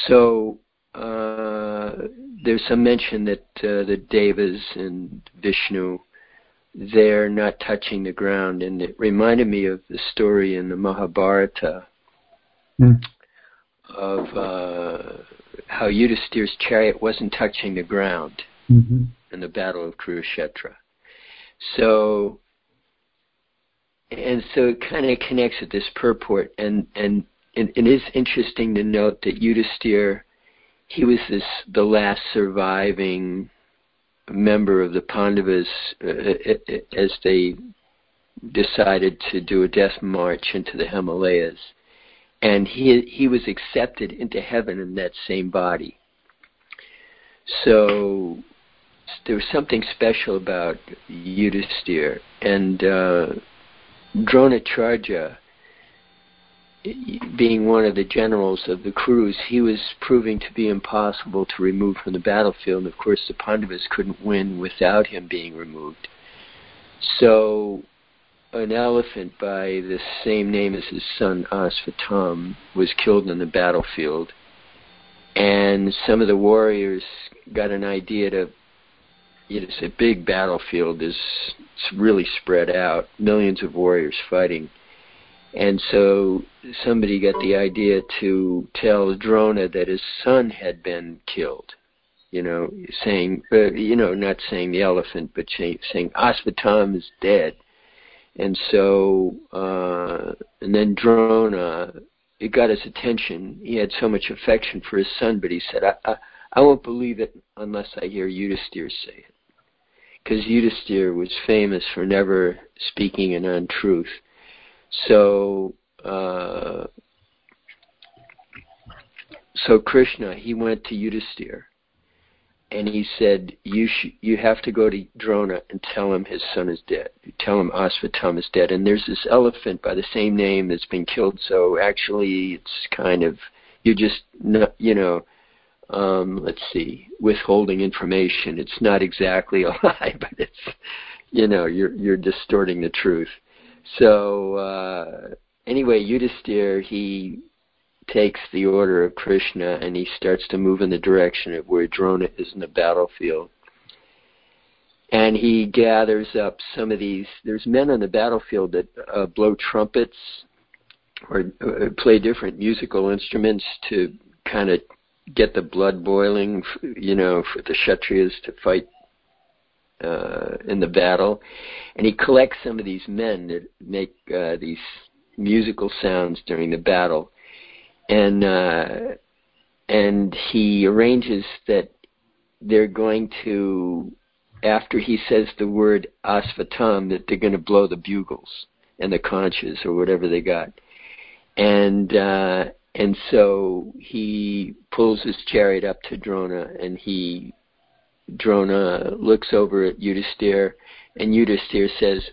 So uh, there's some mention that uh, the Devas and Vishnu they're not touching the ground, and it reminded me of the story in the Mahabharata mm. of uh, how Yudhisthira's chariot wasn't touching the ground mm-hmm. in the Battle of Kurukshetra. So, and so it kind of connects with this purport, and and it, is interesting to note that Yudhisthira, he was this the last surviving member of the Pandavas uh, uh, uh, as they decided to do a death march into the Himalayas, and he he was accepted into heaven in that same body. So there was something special about Yudhisthira and uh, Dronacharya being one of the generals of the Kurus, he was proving to be impossible to remove from the battlefield. And of course, the Pandavas couldn't win without him being removed. So, an elephant by the same name as his son Asvatam was killed on the battlefield. And some of the warriors got an idea to it's a big battlefield. Is really spread out, millions of warriors fighting, and so somebody got the idea to tell Drona that his son had been killed. You know, saying, uh, you know, not saying the elephant, but saying, saying Asvatam is dead. And so, uh, and then Drona, it got his attention. He had so much affection for his son, but he said, I, I, I won't believe it unless I hear Yudhisthira say it because Yudhisthira was famous for never speaking an untruth. So, uh, so Krishna, he went to Yudhisthira, and he said, "You sh- you have to go to Drona and tell him his son is dead. Tell him Asvatam is dead." And there's this elephant by the same name that's been killed. So actually, it's kind of you're just not, you know um, let's see, withholding information. It's not exactly a lie, but it's, you know, you're you're distorting the truth. So uh, anyway, Yudhisthira he takes the order of Krishna and he starts to move in the direction of where Drona is in the battlefield. And he gathers up some of these. There's men on the battlefield that uh, blow trumpets or uh, play different musical instruments to kind of get the blood boiling, you know, for the Kshatriyas to fight uh, in the battle. And he collects some of these men that make uh, these musical sounds during the battle. And uh, and he arranges that they're going to, after he says the word asvatam, that they're going to blow the bugles and the conches or whatever they got. And uh, and so he pulls his chariot up to Drona, and he Drona looks over at Yudhisthira, and Yudhisthira says,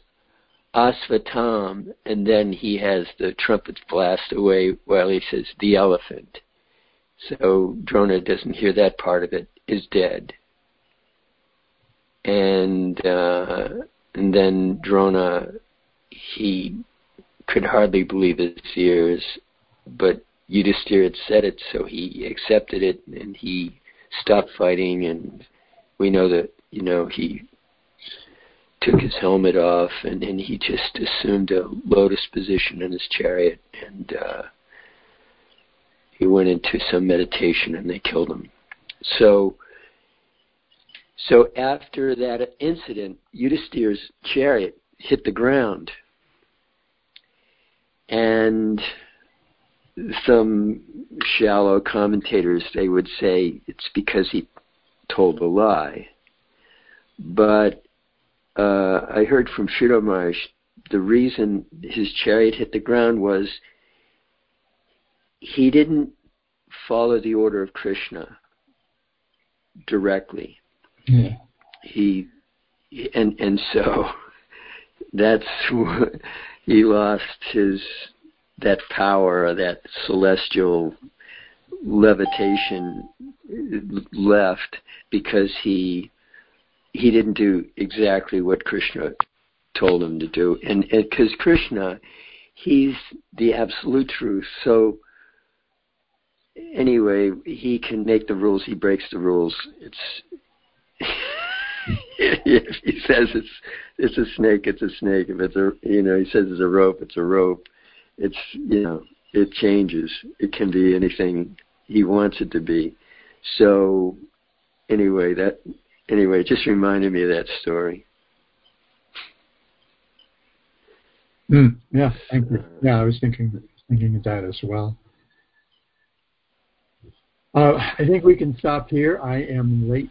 Asvatam, and then he has the trumpets blast away while he says, the elephant. So Drona doesn't hear that part of it, is dead. And, uh, and then Drona, he could hardly believe his ears, but Yudhisthira had said it, so he accepted it and he stopped fighting and we know that you know he took his helmet off and, and he just assumed a lotus position in his chariot and uh, he went into some meditation and they killed him. So so after that incident, Yudhisthira's chariot hit the ground and some shallow commentators they would say it's because he told a lie. But uh, I heard from Sridhar the reason his chariot hit the ground was he didn't follow the order of Krishna directly. Yeah. He and and so that's he lost his that power that celestial levitation left because he he didn't do exactly what Krishna told him to do. And because Krishna he's the absolute truth. So anyway he can make the rules he breaks the rules. It's if he says it's it's a snake it's a snake. If it's a you know he says it's a rope it's a rope it's you know it changes. It can be anything he wants it to be. So anyway, that anyway, it just reminded me of that story. Mm, yeah, thank you. Yeah, I was thinking thinking of that as well. Uh, I think we can stop here. I am late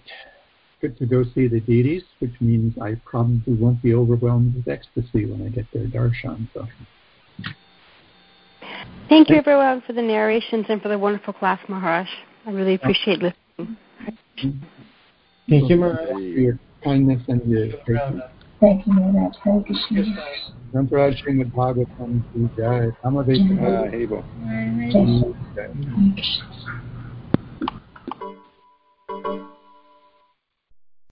Good to go see the deities, which means I probably won't be overwhelmed with ecstasy when I get their darshan. So. Thank you, everyone, for the narrations and for the wonderful class, Maharaj. I really appreciate listening. Thank you, Maharaj, for your kindness and your patience. Thank you, Maharaj. Hare Krishna. Rampraj Srimad Bhagavatam Ki Jai. Amadeva Hebo. Hare Krishna.